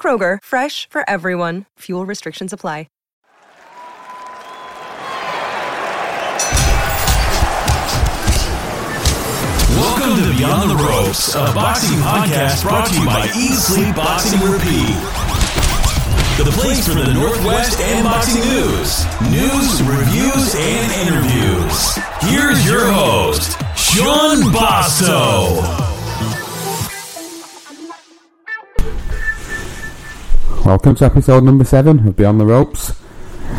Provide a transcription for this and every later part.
Kroger, fresh for everyone. Fuel restrictions apply. Welcome to Beyond the Ropes, a boxing podcast brought to you by Sleep Boxing Repeat. The place for the Northwest and boxing news, news, reviews, and interviews. Here's your host, Sean Basto. Welcome to episode number seven of Beyond the Ropes.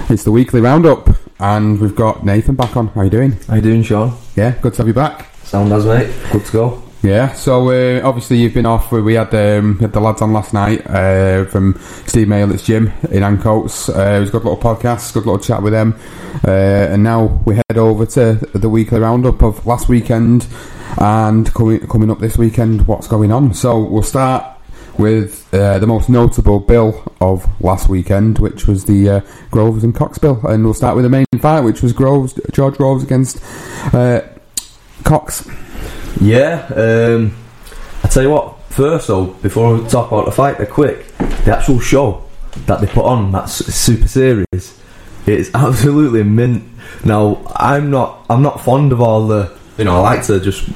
It's the weekly roundup, and we've got Nathan back on. How you doing? How you doing, Sean? Yeah, good to have you back. Sound as mate. Good to go. Yeah, so uh, obviously you've been off. We had, um, had the lads on last night uh, from Steve Maylett's gym in Ancoats. Uh, it was a good little podcast, good little chat with them. Uh, and now we head over to the weekly roundup of last weekend and coming coming up this weekend. What's going on? So we'll start with uh, the most notable bill of last weekend, which was the uh, Groves and Cox bill, and we'll start with the main fight, which was Groves George Groves against uh, Cox. Yeah. Um, I tell you what. First, though, before we talk about the fight, a quick the actual show that they put on that super series is absolutely mint. Now, I'm not I'm not fond of all the you know I like to just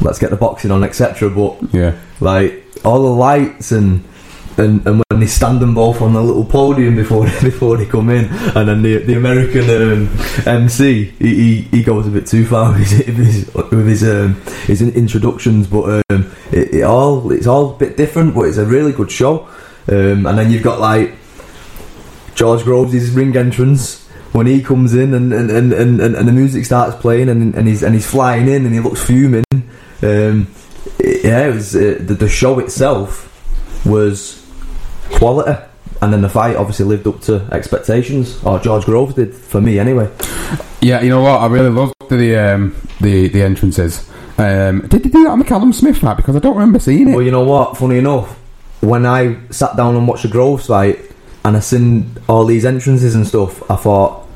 let's get the boxing on etc. But Yeah. like all the lights and. And, and when they stand them both on the little podium before before they come in, and then the the American um, MC he, he, he goes a bit too far with his with his, um, his introductions, but um, it, it all it's all a bit different, but it's a really good show. Um, and then you've got like George Groves' ring entrance when he comes in and, and, and, and, and the music starts playing and, and he's and he's flying in and he looks fuming. Um, yeah, it was uh, the, the show itself was quality, and then the fight obviously lived up to expectations. Or George Groves did for me anyway. Yeah, you know what? I really loved the um, the the entrances. Um, did they do that on the Callum Smith fight? Because I don't remember seeing it. Well, you know what? Funny enough, when I sat down and watched the Groves fight, and I seen all these entrances and stuff, I thought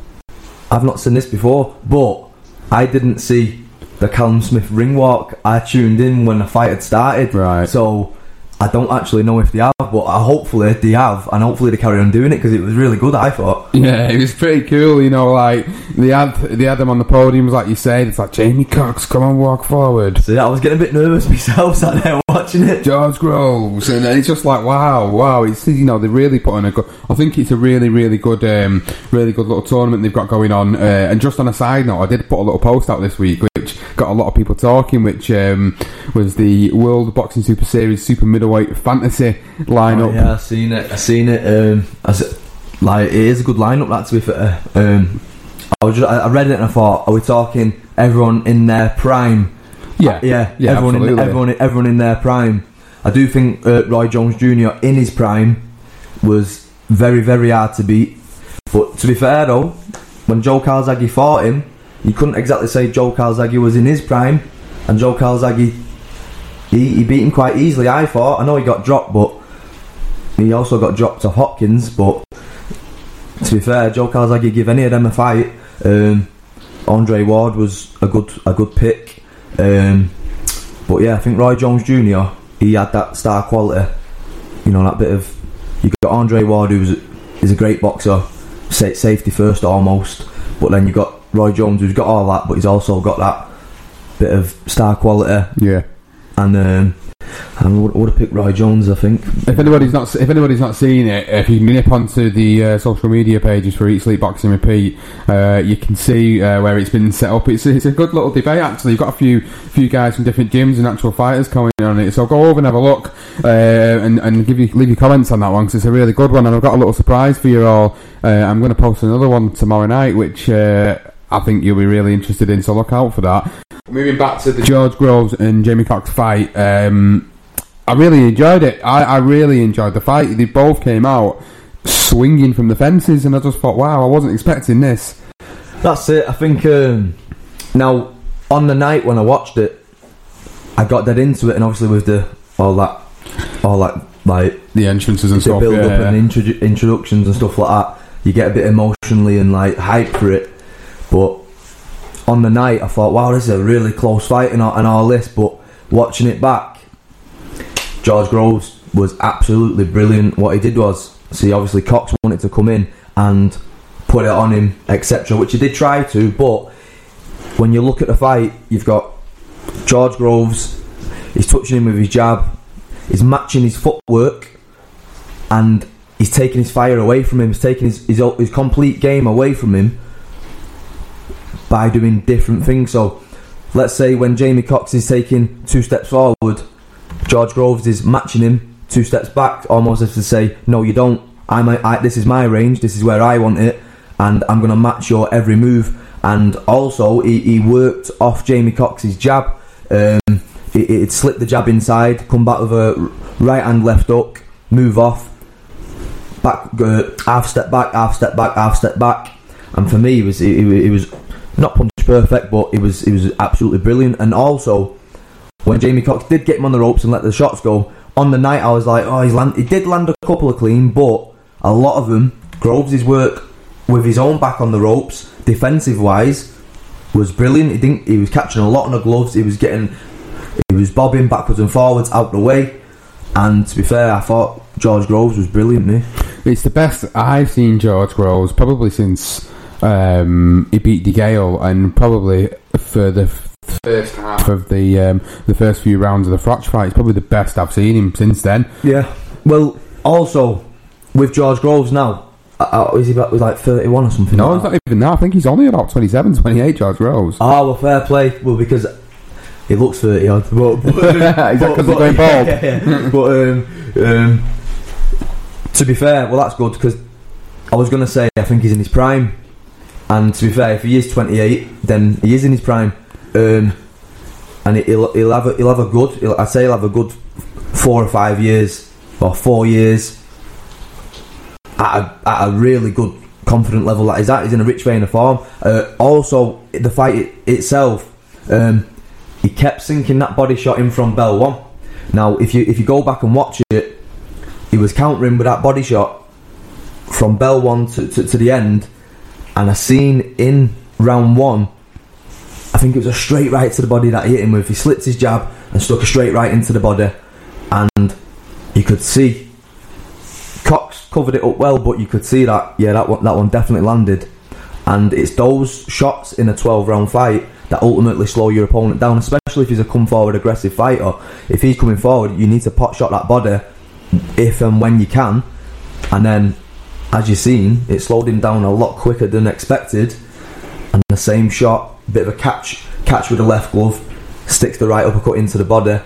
I've not seen this before. But I didn't see the Callum Smith ring walk. I tuned in when the fight had started. Right. So I don't actually know if they have, but uh, hopefully they have, and hopefully they carry on doing it because it was really good. I thought. Yeah, it was pretty cool. You know, like they had they had them on the podiums, like you said. It's like Jamie Cox, come on, walk forward. So yeah, I was getting a bit nervous myself sat there watching it. George Groves, and it's just like wow, wow. It's you know they really put on a good. I think it's a really, really good, um, really good little tournament they've got going on. Uh, and just on a side note, I did put a little post out this week, which got a lot of people talking, which um, was the World Boxing Super Series Super Middleweight Fantasy lineup. Oh, yeah, I seen it. I seen it. Um, I like it is a good lineup. That to be fair. Um, I was just, I read it and I thought, are we talking everyone in their prime? Yeah, yeah, yeah, everyone, in, everyone, everyone in their prime. I do think uh, Roy Jones Jr. in his prime was very, very hard to beat. But to be fair though, when Joe Calzaghe fought him, you couldn't exactly say Joe Calzaghe was in his prime, and Joe Calzaghe he, he beat him quite easily. I thought. I know he got dropped, but he also got dropped to Hopkins. But to be fair, Joe Calzaghe give any of them a fight. Um, Andre Ward was a good a good pick. Um, but yeah, I think Roy Jones Jr. He had that star quality. You know that bit of you got Andre Ward who is a great boxer, sa- safety first almost. But then you got Roy Jones who's got all that, but he's also got that bit of star quality. Yeah. And um, I would, would have picked Roy Jones. I think. If anybody's not if anybody's not seen it, if you nip onto the uh, social media pages for Eat Sleep Boxing Repeat, uh, you can see uh, where it's been set up. It's, it's a good little debate actually. You've got a few few guys from different gyms and actual fighters coming on it. So go over and have a look uh, and and give you leave your comments on that one because it's a really good one. And I've got a little surprise for you all. Uh, I'm going to post another one tomorrow night, which. I think you'll be really interested in, so look out for that. Moving back to the George Groves and Jamie Cox fight, um, I really enjoyed it. I, I really enjoyed the fight. They both came out swinging from the fences, and I just thought, wow, I wasn't expecting this. That's it. I think um, now on the night when I watched it, I got dead into it, and obviously with the all that, all that like The entrances and the stuff. build yeah, up and introdu- introductions and stuff like that, you get a bit emotionally and like hype for it. But on the night, I thought, wow, this is a really close fight and all, and all this. But watching it back, George Groves was absolutely brilliant. What he did was, see, obviously Cox wanted to come in and put it on him, etc., which he did try to. But when you look at the fight, you've got George Groves. He's touching him with his jab. He's matching his footwork, and he's taking his fire away from him. He's taking his his, his complete game away from him by doing different things. So, let's say when Jamie Cox is taking two steps forward, George Groves is matching him two steps back, almost as to say, "No, you don't. I'm a, I, this is my range. This is where I want it, and I'm going to match your every move." And also, he, he worked off Jamie Cox's jab. Um, it, it slipped the jab inside, come back with a right hand left hook, move off, back, uh, half step back, half step back, half step back. And for me, it was it, it was not punch perfect, but it was it was absolutely brilliant. And also, when Jamie Cox did get him on the ropes and let the shots go on the night, I was like, oh, he's land- he did land a couple of clean, but a lot of them, Groves' work with his own back on the ropes, defensive wise, was brilliant. He didn't. He was catching a lot on the gloves. He was getting. He was bobbing backwards and forwards out of the way. And to be fair, I thought George Groves was brilliant. Me. It's the best I've seen George Groves probably since um, he beat De Gale, and probably for the first half of the um, the first few rounds of the Froch fight. It's probably the best I've seen him since then. Yeah. Well, also with George Groves now, uh, uh, is he about was like thirty-one or something? No, like it's that? not even that. I think he's only about 27, 28, George Groves. Ah, well, fair play. Well, because he looks thirty odd. But, but, Is that 'cause he's going bald? Yeah, yeah. but um, um, to be fair, well, that's good because I was going to say I think he's in his prime, and to be fair, if he is twenty-eight, then he is in his prime, um, and he'll he'll have a, he'll have a good. He'll, I'd say he'll have a good four or five years or four years at a, at a really good confident level that he's at. He's in a rich vein of form. Uh, also, the fight it, itself, um, he kept sinking that body shot in from bell one. Now, if you if you go back and watch it, he was countering with that body shot from bell one to, to, to the end, and I seen in round one. I think it was a straight right to the body that hit him with. He slipped his jab and stuck a straight right into the body, and you could see Cox covered it up well, but you could see that yeah, that one that one definitely landed. And it's those shots in a 12 round fight that ultimately slow your opponent down, especially if he's a come forward aggressive fighter. If he's coming forward, you need to pot shot that body if and when you can. And then, as you've seen, it slowed him down a lot quicker than expected. And the same shot, bit of a catch, catch with the left glove, sticks the right uppercut into the body.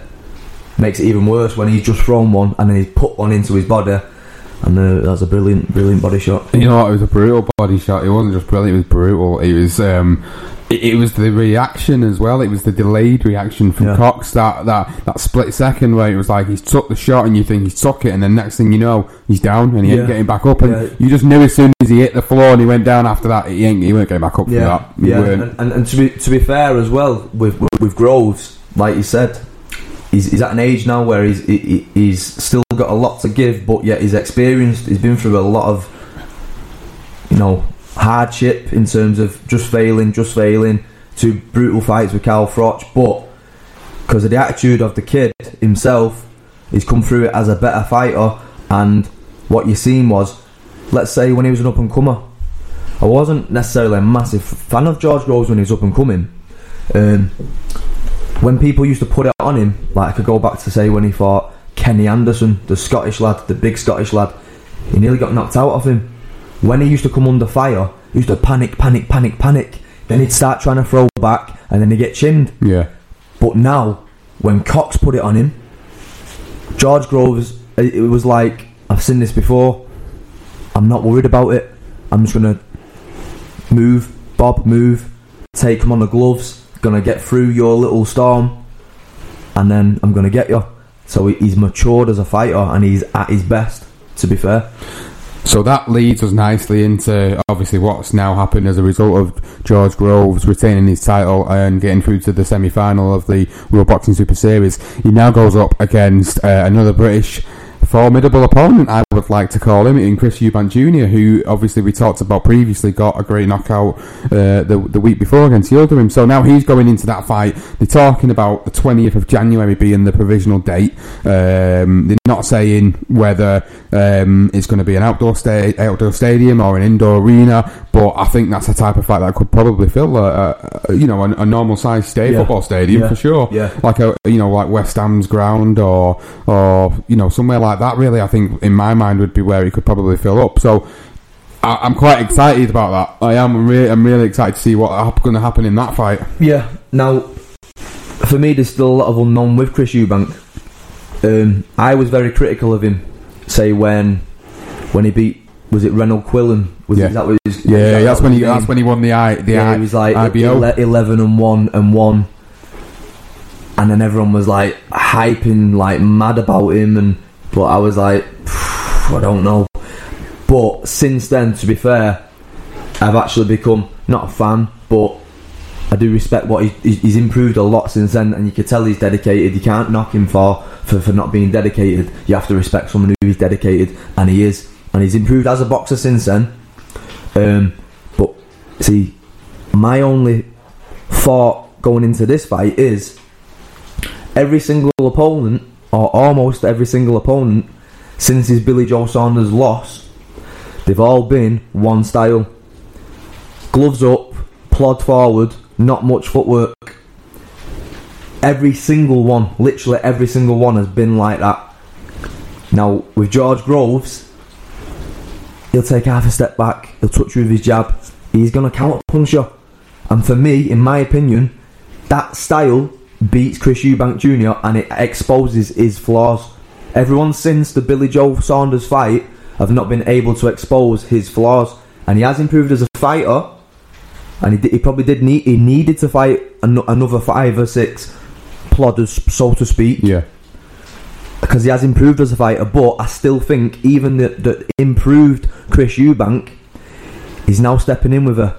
Makes it even worse when he's just thrown one and then he's put one into his body. And uh, that's a brilliant, brilliant body shot. You know? It was a brutal body shot. It wasn't just brilliant. It was brutal. It was. Um, it, it was the reaction as well. It was the delayed reaction from Yeah. Cox. That that that split second where it was like he's took the shot and you think he's took it, and then next thing you know he's down and he Yeah. ain't getting back up. And Yeah. you just knew as soon as he hit the floor and he went down after that, he ain't he weren't getting back up for that. Yeah. And, and, and to be to be fair as well with with, Groves, like you said, he's, he's at an age now where he's he, he- he's still got a lot to give, but yet he's experienced. He's been through a lot of, you know, hardship in terms of just failing, just failing, to brutal fights with Carl Froch, but because of the attitude of the kid himself, he's come through it as a better fighter. And what you seen was, let's say when he was an up and comer, I wasn't necessarily a massive fan of George Groves when he was up and coming. Um, when people used to put it on him, like I could go back to say when he fought Kenny Anderson, the Scottish lad, the big Scottish lad, he nearly got knocked out of him. When he used to come under fire, he used to panic, panic, panic, panic. Then he'd start trying to throw back, and then he'd get chinned. Yeah. But now, when Cox put it on him, George Groves, it it was like, I've seen this before. I'm not worried about it. I'm just gonna move, Bob, move, take him on the gloves, gonna get through your little storm, and then I'm gonna get you. So he's matured as a fighter, and he's at his best. To be fair, So that leads us nicely into obviously what's now happened as a result of George Groves retaining his title and getting through to the semi final of the World Boxing Super Series. He now goes up against uh, another British formidable opponent, I would like to call him, in Chris Eubank Jr., who obviously we talked about previously got a great knockout uh, the, the week before against Yildirim. So now he's going into that fight. They're talking about the 20th of January being the provisional date. Um, they're not saying whether um, it's going to be an outdoor, sta- outdoor stadium or an indoor arena, but I think that's a type of fight that could probably fill a, a, you know a, a normal sized state Yeah. football stadium Yeah. for sure. Yeah. like a you know like West Ham's ground or or you know somewhere like that. Really, I think in my mind would be where he could probably fill up. So. I, I'm quite excited about that. I am. Really, I'm really excited to see what's going to happen in that fight. Yeah. Now, for me, there's still a lot of unknown with Chris Eubank. Um, I was very critical of him. Say when when he beat was it Renold Quinlan? Was Yeah. it, that his, Yeah, that that's when he. That's when he won the I. The yeah, I, he was like IBO. eleven and one and one, and then everyone was like hyping like mad about him, and but I was like, I don't know. But since then, to be fair, I've actually become not a fan, but I do respect what he, he's improved a lot since then, and you can tell he's dedicated. You can't knock him for, for for not being dedicated. You have to respect someone who is dedicated, and he is, and he's improved as a boxer since then. Um, but see, my only thought going into this fight is every single opponent, or almost every single opponent, since his Billy Joe Saunders loss, they've all been one style. Gloves up, plod forward, not much footwork. Every single one, literally every single one, has been like that. Now, with George Groves, he'll take half a step back, he'll touch you with his jab, he's going to counter punch you. And for me, in my opinion, that style beats Chris Eubank Jr. and it exposes his flaws. Everyone since the Billy Joe Saunders fight have not been able to expose his flaws, and he has improved as a fighter. And he, did, he probably did need he needed to fight an, another five or six plodders, so to speak yeah. because he has improved as a fighter, but I still think even the, the improved Chris Eubank is now stepping in with a,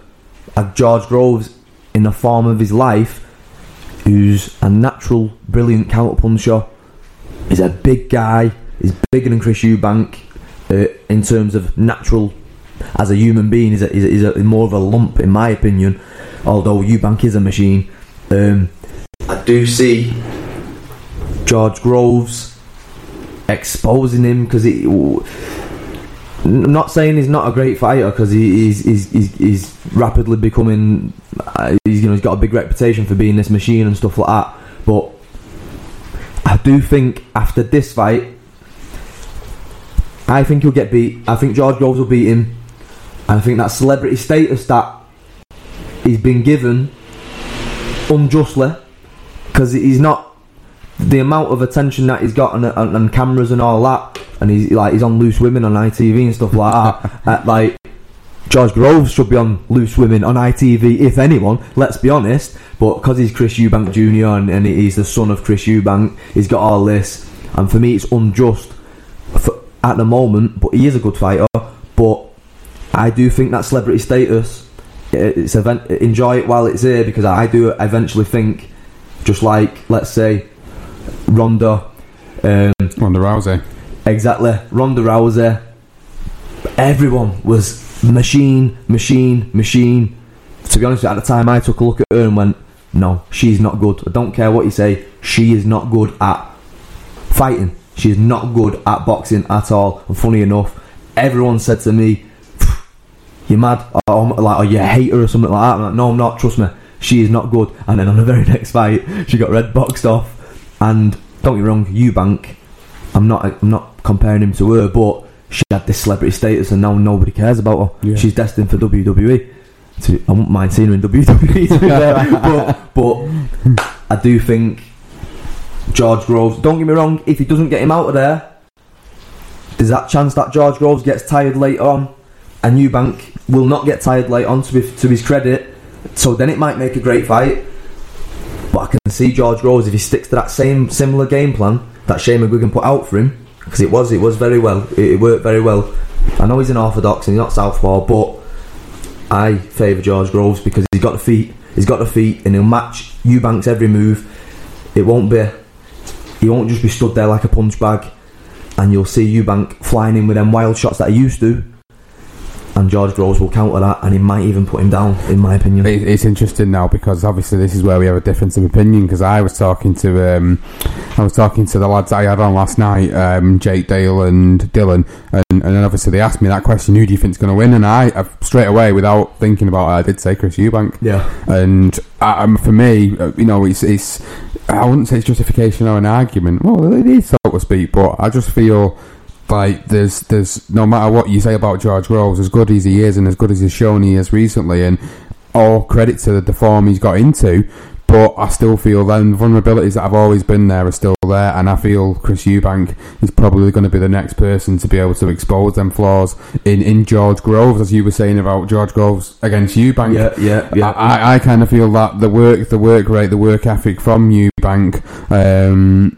a George Groves in the form of his life, who's a natural, brilliant counterpuncher. He's a big guy. He's bigger than Chris Eubank uh, in terms of natural. As a human being, he's, a, he's, a, he's a, more of a lump, in my opinion. Although Eubank is a machine, um, I do see George Groves exposing him because he. I'm not saying he's not a great fighter because he, he's, he's, he's, he's rapidly becoming. Uh, he's, you know, he's got a big reputation for being this machine and stuff like that. But I do think after this fight, I think he'll get beat. I think George Groves will beat him. And I think that celebrity status that he's been given unjustly because he's not the amount of attention that he's got and, and, and cameras and all that, and he's like he's on Loose Women on ITV and stuff like that. uh, like George Groves should be on Loose Women on ITV, if anyone. Let's be honest. But because he's Chris Eubank Jr. And, and he's the son of Chris Eubank, he's got all this. And for me, it's unjust for, at the moment. But he is a good fighter. But I do think that celebrity status. It's event, enjoy it while it's here because I do eventually think, just like let's say Ronda, um, Ronda Rousey. Exactly Ronda Rousey. Everyone was machine, machine, machine. To be honest, at the time I took a look at her and went, no, she's not good. I don't care what you say, she is not good at fighting. She's not good at boxing at all. And funny enough, everyone said to me, "You're mad," or like, "Or you hate her," or something like that. I'm like, no, I'm not. Trust me, she is not good. And then on the very next fight, she got red boxed off. And don't get me wrong, Eubank, I'm not, I'm not comparing him to her, but she had this celebrity status, and now nobody cares about her. Yeah. She's destined for WWE. To, I wouldn't mind seeing her in WWE, to be fair. but, but I do think George Groves. Don't get me wrong. If he doesn't get him out of there, there's that chance that George Groves gets tired late on, and Eubank will not get tired late on. To, be, to his credit, so then it might make a great fight. But I can see George Groves if he sticks to that same similar game plan that Shane McGuigan put out for him because it was it was very well. It, it worked very well. I know he's an orthodox and he's not southpaw, but I favour George Groves because he's got the feet. He's got the feet, and he'll match Eubank's every move. It won't be. He won't just be stood there like a punch bag, and you'll see Eubank flying in with them wild shots that he used to. And George Groves will counter that, and he might even put him down, in my opinion. It's interesting now because obviously this is where we have a difference of opinion. Because I was talking to um, I was talking to the lads I had on last night, um, Jake Dale and Dylan, and, and then obviously they asked me that question: Who do you think's going to win? And I, I straight away, without thinking about it, I did say Chris Eubank. Yeah. And um, for me, uh, you know, it's it's I wouldn't say it's justification or an argument. Well, it is so to speak, but I just feel like there's there's no matter what you say about George Groves, as good as he is and as good as he's shown he is recently, and all credit to the form he's got into. But I still feel then vulnerabilities that have always been there are still there, and I feel Chris Eubank is probably going to be the next person to be able to expose them flaws in, in George Groves, as you were saying about George Groves against Eubank. Yeah, yeah, yeah. I, I kind of feel that the work, the work rate, the work ethic from Eubank. Um,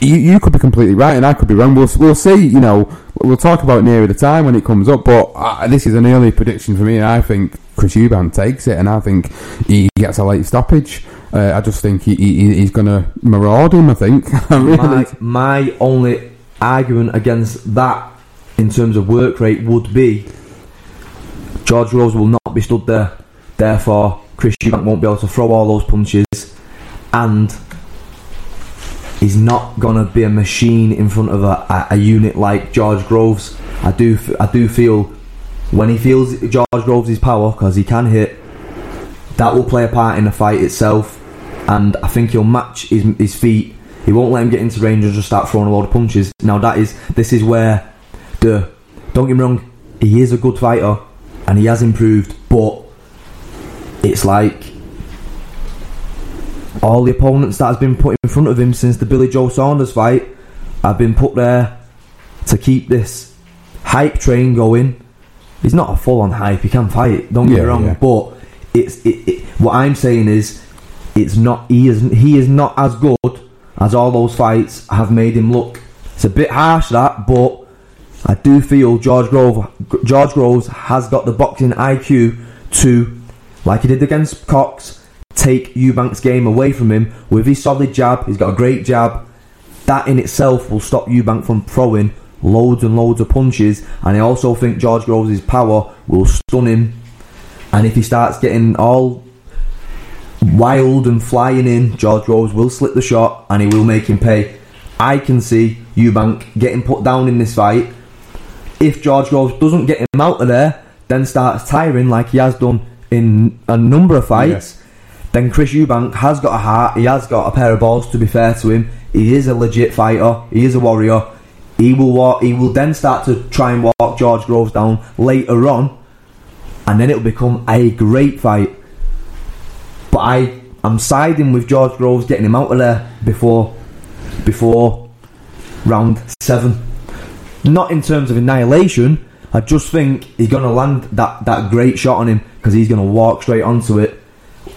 you, you could be completely right, and I could be wrong. We'll we'll see. You know, we'll talk about it nearer the time when it comes up. But uh, this is an early prediction for me. And I think Chris Eubank takes it, and I think he gets a late stoppage. Uh, I just think he, he he's going to maraud him. I think. really. my, my only argument against that in terms of work rate would be George Groves will not be stood there. Therefore, Chris Eubank won't be able to throw all those punches, and he's not gonna be a machine in front of a, a, unit like George Groves. I do I do feel when he feels George Groves' power because he can hit, that will play a part in the fight itself, and I think he'll match his his feet. He won't let him get into range and just start throwing a lot of punches. Now that is this is where the don't get me wrong, he is a good fighter and he has improved, but it's like all the opponents that has been put in front of him since the Billy Joe Saunders fight have been put there to keep this hype train going. He's not a full on hype, he can fight, don't get Yeah, me wrong, yeah. but it's it, it, what I'm saying is it's not he is he is not as good as all those fights have made him look. It's a bit harsh that, but I do feel George Grove George Groves has got the boxing IQ to, like he did against Cox, take Eubank's game away from him with his solid jab. He's got a great jab. That in itself will stop Eubank from throwing loads and loads of punches. And I also think George Groves' power will stun him. And if he starts getting all wild and flying in, George Groves will slip the shot and he will make him pay. I can see Eubank getting put down in this fight. If George Groves doesn't get him out of there, then starts tiring like he has done in a number of fights, then Chris Eubank has got a heart, he has got a pair of balls to be fair to him. He is a legit fighter, he is a warrior. He will walk, he will then start to try and walk George Groves down later on, and then it'll become a great fight. But I am siding with George Groves getting him out of there before before round seven. Not in terms of annihilation. I just think he's gonna land that, that great shot on him because he's gonna walk straight onto it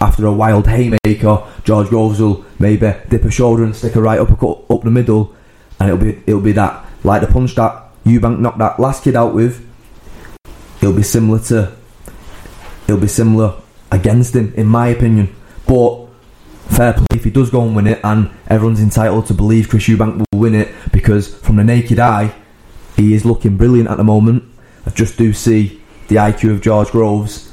after a wild haymaker. George Groves will maybe dip a shoulder and stick a right uppercut up the middle, and it'll be it'll be that like the punch that Eubank knocked that last kid out with. It'll be similar to it'll be similar against him, in my opinion. But fair play if he does go and win it, and everyone's entitled to believe Chris Eubank will win it because from the naked eye, he is looking brilliant at the moment. I just do see the IQ of George Groves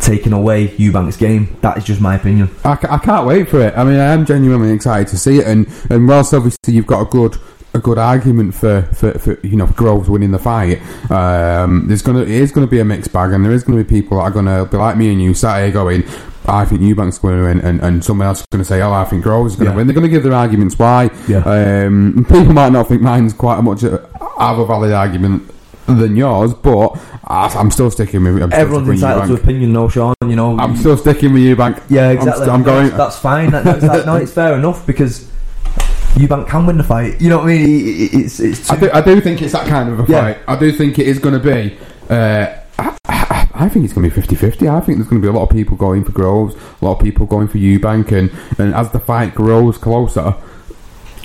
taking away Eubank's game. That is just my opinion. I, I can't wait for it. I mean, I am genuinely excited to see it, and and whilst obviously you've got a good a good argument for, for, for you know Groves winning the fight, um, there's gonna it is gonna be a mixed bag, and there is gonna be people that are gonna be like me and you sat here going. I think Eubank's going to win, and, and someone else is going to say, "Oh, I think Groves is going to Yeah. win." They're going to give their arguments why. Yeah. Um, people might not think mine's quite a much have a valid argument than yours, but I'm still sticking with. I'm Everyone's entitled to opinion, no, Sean. You know, I'm still sticking with Eubank. yeah, I'm exactly. st- I'm, going. That's, that's fine. That, that's, that, no, it's fair enough because Eubank can win the fight. You know what I mean? It- it- It's it's I do, I do think it's that kind of a Yeah. fight. I do think it is going to be. Uh, I, I, I think it's going to be 50 50. I think there's going to be a lot of people going for Groves, a lot of people going for Eubank, and, and as the fight grows closer,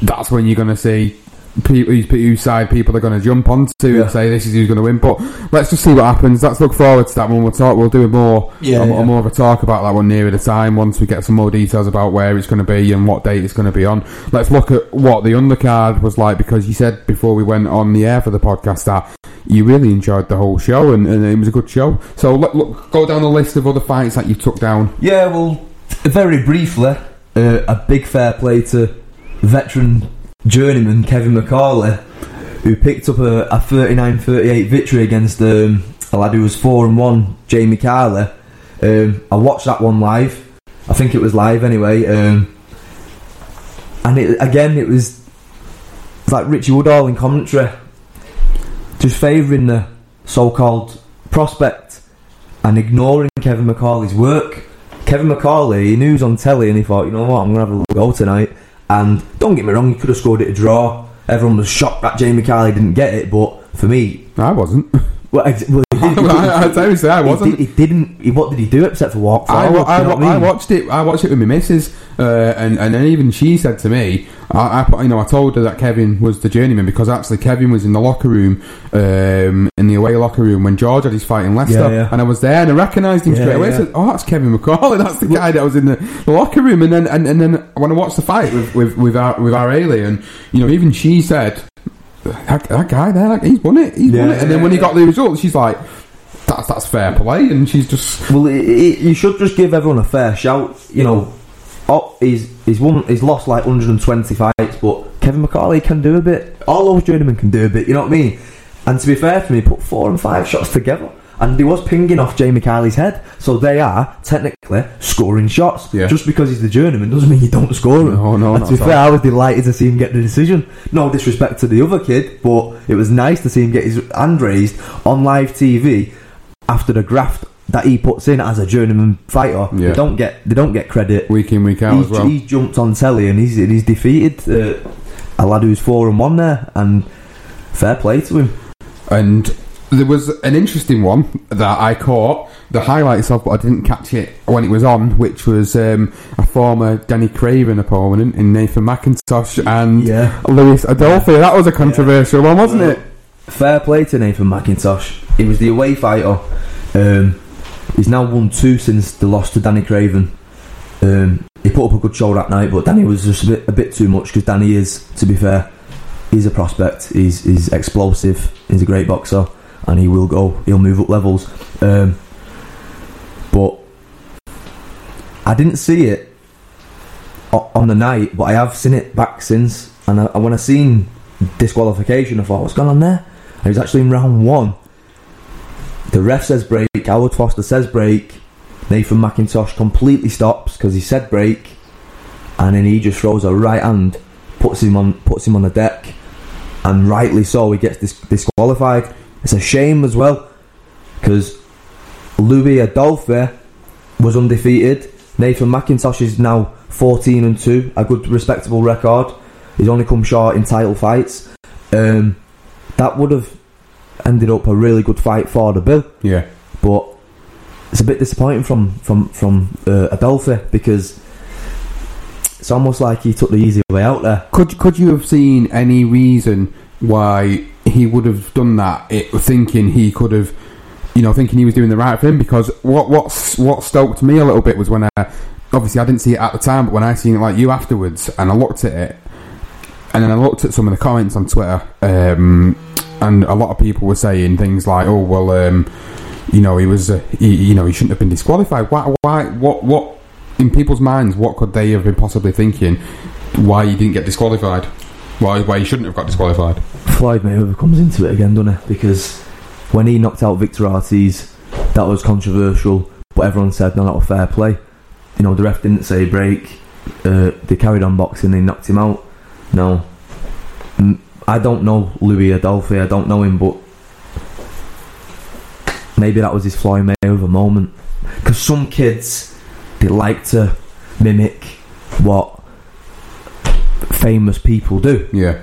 that's when you're going to see people whose, side people are going to jump onto Yeah. and say this is who's going to win. But let's just see what happens. Let's look forward to that one. We'll talk. We'll do a more, Yeah, a, yeah. more of a talk about that one nearer the time once we get some more details about where it's going to be and what date it's going to be on. Let's look at what the undercard was like because you said before we went on the air for the podcast that you really enjoyed the whole show and, and it was a good show. So look, look, go down the list of other fights that you took down. Yeah, well, very briefly, uh, a big fair play to veteran journeyman Kevin McCauley, who picked up a, a 39-38 victory against um, a lad who was 4 and 1, Jamie Carley. Um, I watched that one live. I think it was live anyway. Um, and it, again, it was like Richie Woodall in commentary, just favouring the so-called prospect and ignoring Kevin McCauley's work. Kevin McCauley, he knew he was on telly and he thought, you know what, I'm going to have a go tonight. And don't get me wrong, he could have scored it a draw. Everyone was shocked that Jamie Carley didn't get it, but for me, I wasn't. well, ex- well he, did, he, I, I tell you, I he, wasn't. did, he didn't. He, what did he do except for walk I, forward? I, what I mean? watched it. I watched it with my missus, uh, and and then even she said to me, I, I you know, I told her that Kevin was the journeyman because actually Kevin was in the locker room, um, in the away locker room when George had his fight in Leicester, Yeah, yeah. and I was there and I recognised him Yeah, straight away. I said, "Oh, that's Kevin McCauley. That's the guy that was in the, the locker room." And then and, and then when I watched the fight with with with our with our alien, you know, even she said. That, that guy there, like, he's won it. He's won Yeah, it. And then when he got the result, she's like, "That's that's fair play." And she's just Well, it, it, you should just give everyone a fair shout. You know, oh, he's he's won, he's lost like 120 fights, but Kevin McCauley can do a bit. All those journeymen can do a bit. You know what I mean? And to be fair to me, he put four and five shots together, and he was pinging off Jamie Carley's head. So they are technically scoring shots. Yeah. Just because he's the journeyman doesn't mean you don't score them. No, no, And to be fair. I was delighted to see him get the decision. No disrespect to the other kid, but it was nice to see him get his hand raised on live TV after the graft that he puts in as a journeyman fighter. Yeah. They don't get they don't get credit. week in week out He's, as well. he's jumped on telly and he's and he's defeated uh, a lad who's four and one there, and fair play to him. And there was an interesting one that I caught the highlights of, but I didn't catch it when it was on, which was um, a former Danny Craven opponent in Nathan McIntosh and Yeah. Lewis Adolphe. That was a controversial one, wasn't it? Fair play to Nathan McIntosh. He was the away fighter. Um, he's now won two since the loss to Danny Craven. Um, he put up a good show that night, but Danny was just a bit, a bit too much because Danny is, to be fair, he's a prospect. He's, he's explosive. He's a great boxer, and he will go. He'll move up levels. Um, but I didn't see it on the night, but I have seen it back since. And I, when I seen disqualification, I thought, what's going on there? And he was actually in round one. The ref says break. Howard Foster says break. Nathan McIntosh completely stops because he said break, and then he just throws a right hand, puts him on, puts him on the deck, and rightly so, he gets dis- disqualified. It's a shame as well because Louis Adolphe was undefeated. Nathan McIntosh is now 14 and 2, a good respectable record. He's only come short in title fights. Um, that would have ended up a really good fight for the bill, Yeah. but it's a bit disappointing from from from uh, Adolphe because it's almost like he took the easy way out there. Could could you have seen any reason why he would have done that? It, thinking he could have, you know, thinking he was doing the right thing. Because what what's what stoked me a little bit was when I obviously I didn't see it at the time, but when I seen it like you afterwards, and I looked at it, and then I looked at some of the comments on Twitter, um, and a lot of people were saying things like, "Oh well." Um, you know, he was, uh, he, you know, he shouldn't have been disqualified. Why? Why? What? What? In people's minds, what could they have been possibly thinking? Why he didn't get disqualified? Why? Why he shouldn't have got disqualified? Floyd Mayweather comes into it again, doesn't it? Because when he knocked out Victor Ortiz, that was controversial, but everyone said, no, that was fair play. You know, the ref didn't say break. Uh, they carried on boxing, they knocked him out. No. I don't know Louis Adolphe, I don't know him, but maybe that was his Floyd Mayweather moment. Because some kids, they like to mimic what famous people do Yeah.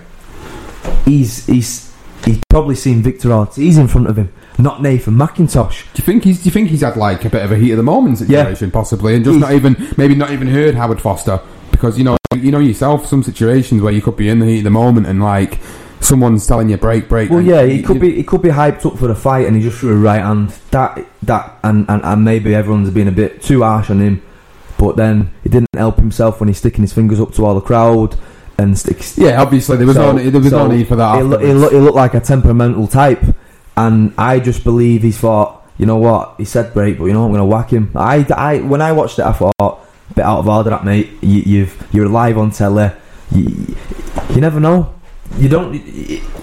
he's he's he's probably seen Victor Ortiz he's in front of him, not Nathan McIntosh. Do you think he's? Do you think he's had like a bit of a heat of the moment situation, possibly, and just He's- not even maybe not even heard Howard Foster because you know you know yourself some situations where you could be in the heat of the moment and like someone's telling you break break. Well, yeah, he could be he could be hyped up for the fight, and he just threw a right hand. That that and, and and maybe everyone's been a bit too harsh on him, but then he didn't help himself when he's sticking his fingers up to all the crowd and sticks. Yeah, obviously there was So- no there was so no need for that. He, lo- he, lo- he looked like a temperamental type, and I just believe he's thought. You know what? He said break, but you know? I'm going to whack him. I, I when I watched it, I thought bit out of order, that mate. You, you've you're live on telly. You, you never know. You don't.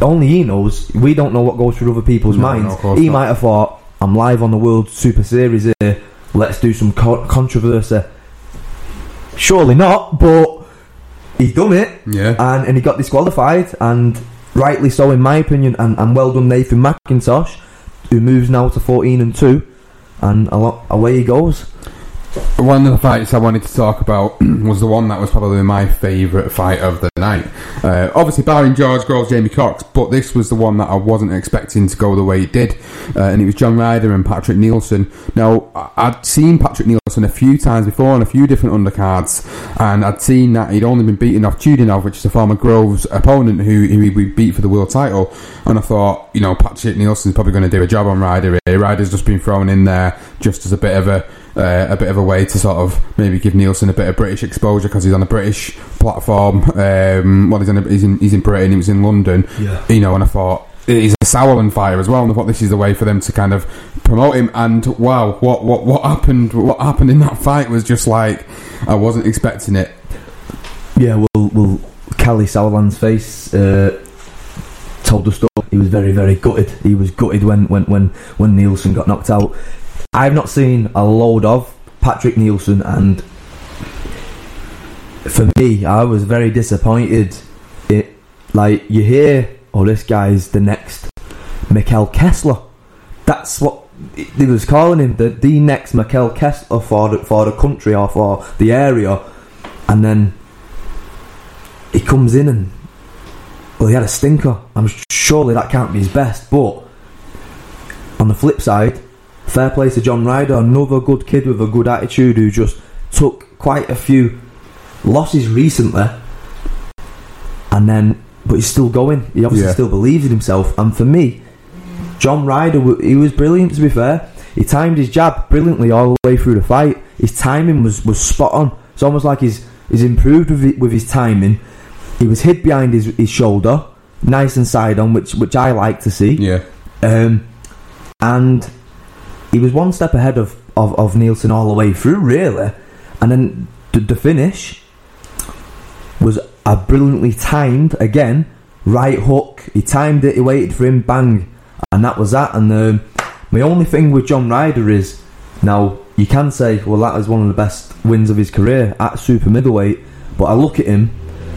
Only he knows. We don't know what goes through other people's No, no, minds. course he not. might have thought, "I'm live on the World Super Series here. Let's do some co- controversy." Surely not, but he's done it yeah. and, and he got disqualified, and rightly so, in my opinion. And, and well done, Nathan McIntosh, who moves now to 14 and 2, and a lot, away he goes. One of the fights I wanted to talk about was the one that was probably my favourite fight of the night. Uh, obviously, barring George Groves, Jamie Cox, but this was the one that I wasn't expecting to go the way it did, uh, and it was John Ryder and Patrick Nielsen. Now, I'd seen Patrick Nielsen a few times before on a few different undercards, and I'd seen that he'd only been beaten off Chudinov, which is a former Groves opponent who, he beat for the world title. And I thought, you know, Patrick Nielsen's probably going to do a job on Ryder here. Ryder's just been thrown in there just as a bit of a uh, a bit of a way to sort of maybe give Nielsen a bit of British exposure because he's on a British platform. Um, well, he's in, a, he's in he's in Britain. He was in London. Yeah. You know, and I thought he's a Sauerland fighter as well. And I thought this is the way for them to kind of promote him. And wow, what what what happened? What happened in that fight was just like I wasn't expecting it. Yeah, well, well Kalle Sauerland's face uh, told the story. He was very, very gutted. He was gutted when, when, when, when Nielsen got knocked out. I've not seen a load of Patrick Nielsen, and for me, I was very disappointed. It like you hear, oh, this guy's the next Mikkel Kessler. That's what they was calling him, the the next Mikkel Kessler for the, for the country or for the area, and then he comes in and well, he had a stinker. I'm surely that can't be his best, but on the flip side, fair play to John Ryder, another good kid with a good attitude who just took quite a few losses recently, and then but he's still going. He obviously Yeah. still believes in himself, and for me, John Ryder, he was brilliant. To be fair, he timed his jab brilliantly all the way through the fight. His timing was, was spot on. It's almost like he's he's improved with, with his timing. He was hid behind his, his shoulder, nice and side on, which which I like to see. Yeah, Um, and he was one step ahead of, of, of Nielsen all the way through, really. And then the, the finish was a brilliantly timed, again, right hook. He timed it, he waited for him, bang. And that was that. And um, my only thing with John Ryder is now you can say, well, that was one of the best wins of his career at super middleweight. But I look at him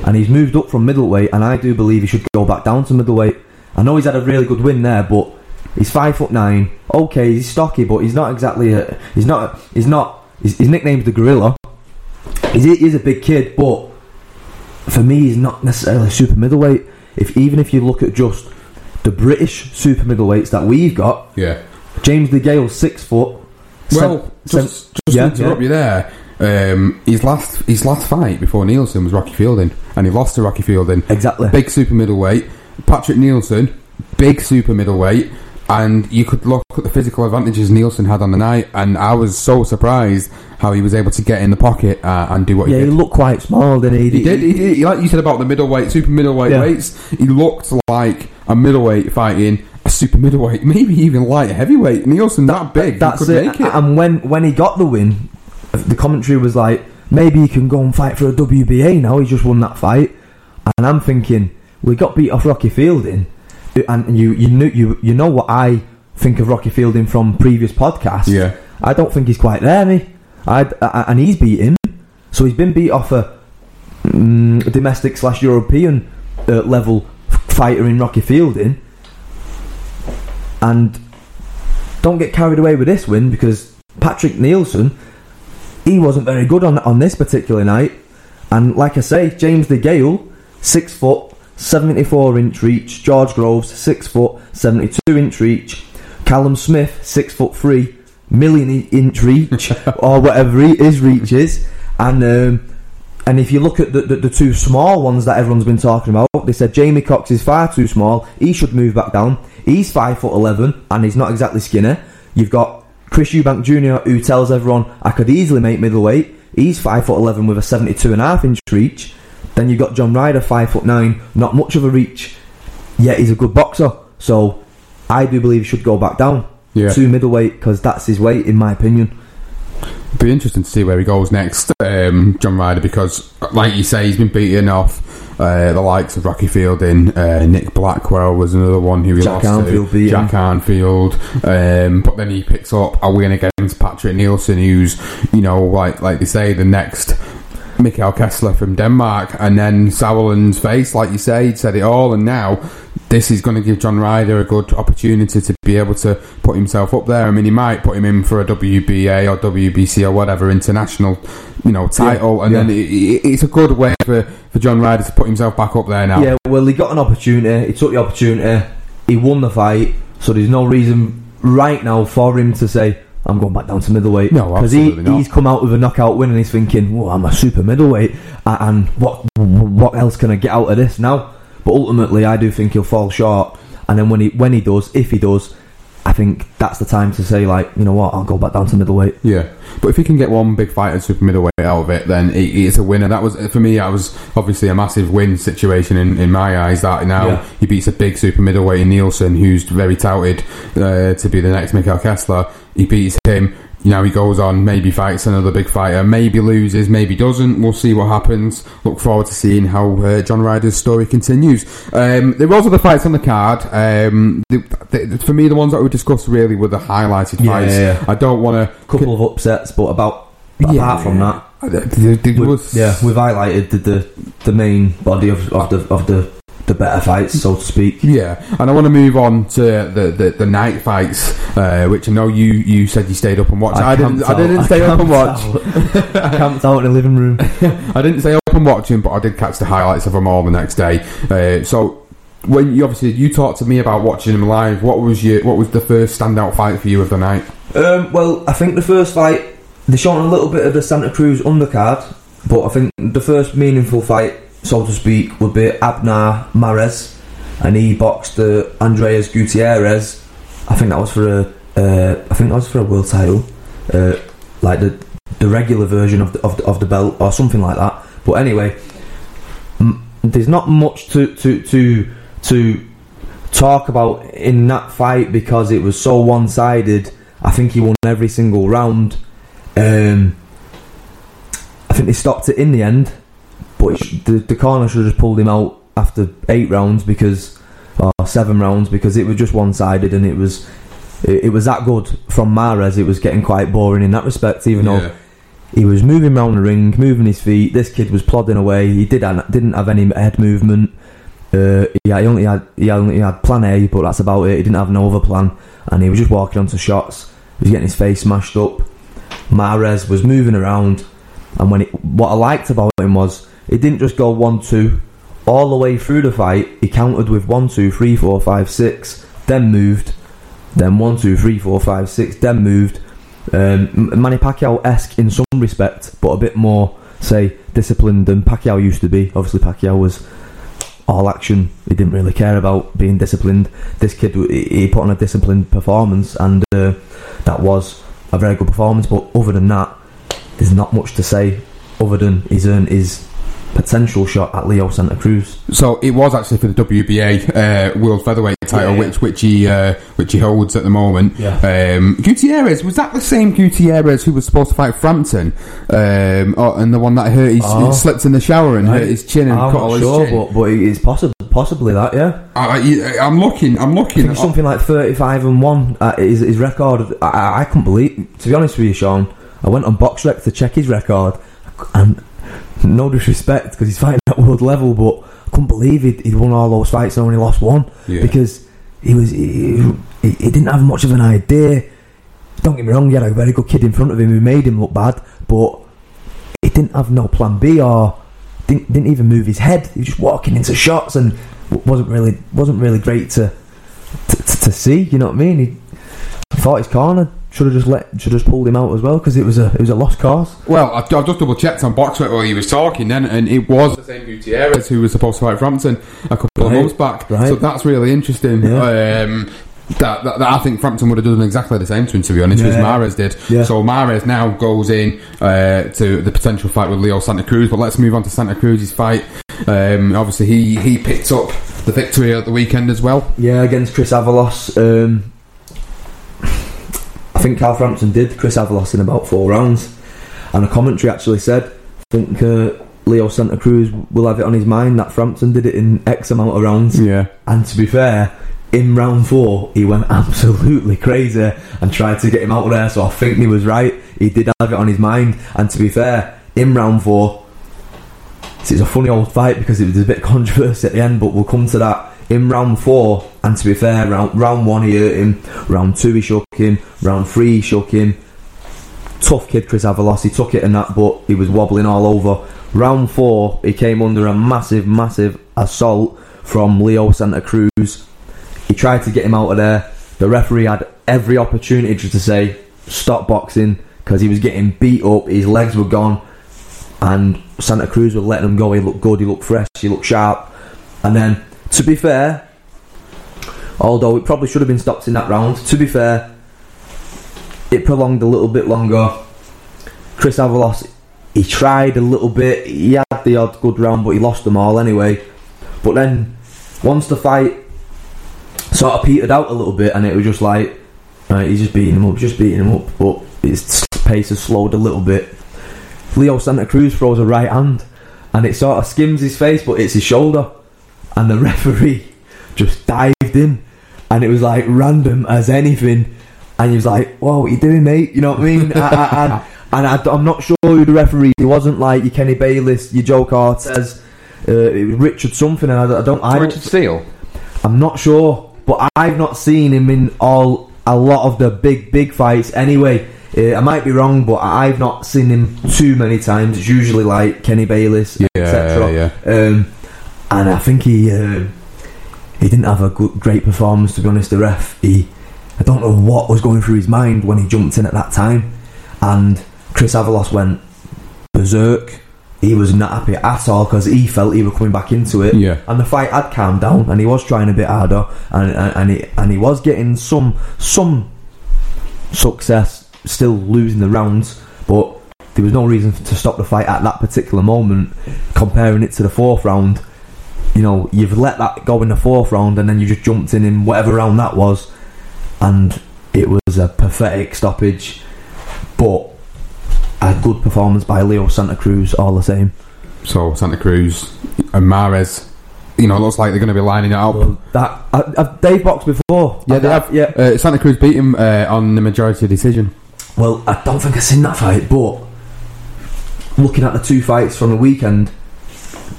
and he's moved up from middleweight, and I do believe he should go back down to middleweight. I know he's had a really good win there, but he's five foot nine. Okay, he's stocky, but he's not exactly a. He's not. He's not. His, his nickname's the Gorilla. He's, he's a big kid, but for me, he's not necessarily super middleweight. If even if you look at just the British super middleweights that we've got, yeah. James DeGale's six foot. Well, sev- just, just yeah, to interrupt yeah. you there. Um, his last his last fight before Nielsen was Rocky Fielding, and he lost to Rocky Fielding. Exactly. Big super middleweight. Patrick Nielsen, big super middleweight, and you could look at the physical advantages Nielsen had on the night, and I was so surprised how he was able to get in the pocket uh, and do what Yeah, he did. Yeah, he looked quite small, didn't he? He did, he did. Like you said about the middleweight, super middleweight Yeah. weights, he looked like a middleweight fighting a super middleweight, maybe even light heavyweight. Nielsen that, big, That's he could it. make it. And when when he got the win, the commentary was like, maybe he can go and fight for a WBA now. He just won that fight, and I'm thinking we got beat off Rocky Fielding, and you you know you you know what I think of Rocky Fielding from previous podcasts. Yeah. I don't think he's quite there, me. I, I and he's beat him, so he's been beat off a mm, domestic slash European uh, level fighter in Rocky Fielding, and don't get carried away with this win because Patrick Nielsen, he wasn't very good on on this particular night, and like I say, James DeGale, six foot, seventy four inch reach, George Groves, six foot, seventy two inch reach, Callum Smith, six foot three, million inch reach, or whatever his reach is, and. Um, and if you look at the, the, the two small ones that everyone's been talking about, they said Jamie Cox is far too small. He should move back down. He's five foot eleven, and he's not exactly skinny. You've got Chris Eubank Jr., who tells everyone I could easily make middleweight. He's five foot eleven with a seventy-two and a half inch reach. Then you've got John Ryder, five foot nine, not much of a reach, yet he's a good boxer. So I do believe he should go back down Yeah. to middleweight because that's his weight, in my opinion. be interesting to see where he goes next, um, John Ryder, because, like you say, he's been beating off uh, the likes of Rocky Fielding. Uh, Nick Blackwell was another one who he Jack lost Arnfield to. beat Jack Arnfield. Um, but then he picks up a win against Patrick Nielsen, who's, you know, like like they say, the next. Mikkel Kessler from Denmark, and then Sauerland's face, like you say, he'd said it all, and now this is going to give John Ryder a good opportunity to be able to put himself up there. I mean, he might put him in for a WBA or WBC or whatever international, you know, title, and yeah. then it, it, it's a good way for, for John Ryder to put himself back up there now. Yeah, well, he got an opportunity. He took the opportunity. He won the fight. So there's no reason right now for him to say, "I'm going back down to middleweight." No, because he, not. he's come out with a knockout win and he's thinking, "Well, I'm a super middleweight, and what what else can I get out of this now?" But ultimately, I do think he'll fall short. And then when he when he does, if he does, I think that's the time to say, like, you know what, I'll go back down to middleweight. Yeah, but if he can get one big fight at super middleweight out of it, then it, it's a winner. That was for me. That was obviously a massive win situation in, in my eyes. That now Yeah. he beats a big super middleweight in Nielsen, who's very touted uh, to be the next Mikkel Kessler. He beats him. You know, he goes on, maybe fights another big fighter, maybe loses, maybe doesn't. We'll see what happens. Look forward to seeing how uh, John Ryder's story continues. Um, there was other fights on the card. Um, the, the, for me, the ones that we discussed really were the highlighted Yeah, fights. yeah, yeah. I don't want to Couple of upsets, but about apart from that, there We- was, yeah, we've highlighted the, the the main body of, of the of the the better fights, so to speak. yeah, and I want to move on to the, the, the night fights, uh, which I know you, you said you stayed up and watched. I, didn't. camped I didn't out- stay up and watch. out. I camped out in the living room. I didn't stay up and watch him, but I did catch the highlights of them all the next day. Uh, so when you obviously you talked to me about watching him live, what was your what was the first standout fight for you of the night? Um, well, I think the first fight they showed a little bit of the Santa Cruz undercard, but I think the first meaningful fight, so to speak, would be Abner Mares, and he boxed uh, Andres Gutierrez. I think that was for a, uh, I think that was for a world title, uh, like the the regular version of the, of the of the belt or something like that. But anyway, m- there's not much to to to to talk about in that fight because it was so one sided. I think he won every single round. Um, I think they stopped it in the end, but the, the corner should have just pulled him out after eight rounds because, or seven rounds because it was just one sided and it was it, it was that good from Mares. It was getting quite boring in that respect, even though he was moving around the ring, moving his feet. This kid was plodding away. He did didn't have any head movement. Uh, yeah, he only had he only had plan A, but that's about it. He didn't have no other plan, and he was just walking onto shots. He was getting his face smashed up. Mares was moving around, and when it, what I liked about him was he didn't just go one two all the way through the fight. He counted with one two three four five six, then moved, then one two three four five six, then moved. Um, Manny Pacquiao esque in some respect, but a bit more say disciplined than Pacquiao used to be. Obviously, Pacquiao was all action. He didn't really care about being disciplined. This kid, he put on a disciplined performance, and uh, that was a very good performance. But other than that, there's not much to say. Other than he's earned his potential shot at Leo Santa Cruz. So it was actually for the WBA uh, World Featherweight title, Yeah, yeah. which which he uh, which he holds at the moment. Yeah. Um, Gutierrez was that the same Gutierrez who was supposed to fight Frampton, um, oh, and the one that hurt his Oh. slipped in the shower and hurt his chin and I'm cut all not his sure, chin. but, but it's possible, possibly that, yeah. I, I'm looking. I'm looking. something like 35 and 1 uh, his, his record. I- I, I couldn't believe, to be honest with you, Sean, I went on BoxRec to check his record, and no disrespect because he's fighting at world level, but I couldn't believe he'd, he'd won all those fights and only lost one Yeah. because he was he, he, he didn't have much of an idea. Don't get me wrong, he had a very good kid in front of him who made him look bad, but he didn't have no plan B or didn't, didn't even move his head. He was just walking into shots and wasn't really wasn't really great to to, to, see. You know what I mean? He thought his corner should have just let should have just pulled him out as well because it was a it was a lost cause. Well, I've, I've just double checked on Boxrec while he was talking then, and it was the same Gutierrez who was supposed to fight Frampton a couple of months back. right. So that's really interesting. Yeah. Um, that, that, that I think Frampton would have done exactly the same to him, to be honest, as Yeah. Mares did. Yeah. So Mares now goes in uh, to the potential fight with Leo Santa Cruz. But let's move on to Santa Cruz's fight. Um, obviously, he he picked up the victory at the weekend as well. Yeah, against Chris Avalos. Um, I think Carl Frampton did Chris Avalos in about four rounds, and a commentary actually said, "I think uh, Leo Santa Cruz will have it on his mind that Frampton did it in X amount of rounds." Yeah. And to be fair, in round four, he went absolutely crazy and tried to get him out of there. So I think he was right. He did have it on his mind. And to be fair, in round four, it's a funny old fight because it was a bit controversial at the end, but we'll come to that. In round four, and to be fair, round, round one he hurt him, round two he shook him, round three he shook him. Tough kid, Chris Avalos. He took it and that, but he was wobbling all over. Round four, he came under a massive, massive assault from Leo Santa Cruz. He tried to get him out of there. The referee had every opportunity just to say, stop boxing, because he was getting beat up, his legs were gone, and Santa Cruz were letting him go. He looked good, he looked fresh, he looked sharp. And then, to be fair, although it probably should have been stopped in that round, to be fair, it prolonged a little bit longer. Chris Avalos, he tried a little bit, he had the odd good round, but he lost them all anyway. But then, once the fight sort of petered out a little bit, and it was just like, right, he's just beating him up, just beating him up, but his pace has slowed a little bit. Leo Santa Cruz throws a right hand, and it sort of skims his face, but it's his shoulder, and the referee just dived in, and it was like random as anything, and he was like, "Whoa, what are you doing, mate?" You know what I mean? I, I, and I, am not sure who the referee. He wasn't like your Kenny Bayless, your Joe Cortez, uh, it was Richard something, and I, I don't. I don't, Richard Steele. I'm not sure, but I've not seen him in all a lot of the big big fights. Anyway, uh, I might be wrong, but I've not seen him too many times. It's usually like Kenny Bayless, Yeah, etc. yeah. Um, and I think he uh, he didn't have a good, great performance. To be honest, the ref he I don't know what was going through his mind when he jumped in at that time, and Chris Avalos went berserk. He was not happy at all because he felt he was coming back into it. Yeah. And the fight had calmed down, and he was trying a bit harder, and and, and he and he was getting some some success, still losing the rounds, but there was no reason to stop the fight at that particular moment. Comparing it to the fourth round, you know, you've let that go in the fourth round, and then you just jumped in in whatever round that was, and it was a pathetic stoppage, but a good performance by Leo Santa Cruz, all the same. So Santa Cruz and Mares, you know, it looks like they're going to be lining it up. That I, I've Dave boxed before. Yeah, they have. Yeah. Uh, Santa Cruz beat him uh, on the majority decision. Well, I don't think I've seen that fight, but looking at the two fights from the weekend,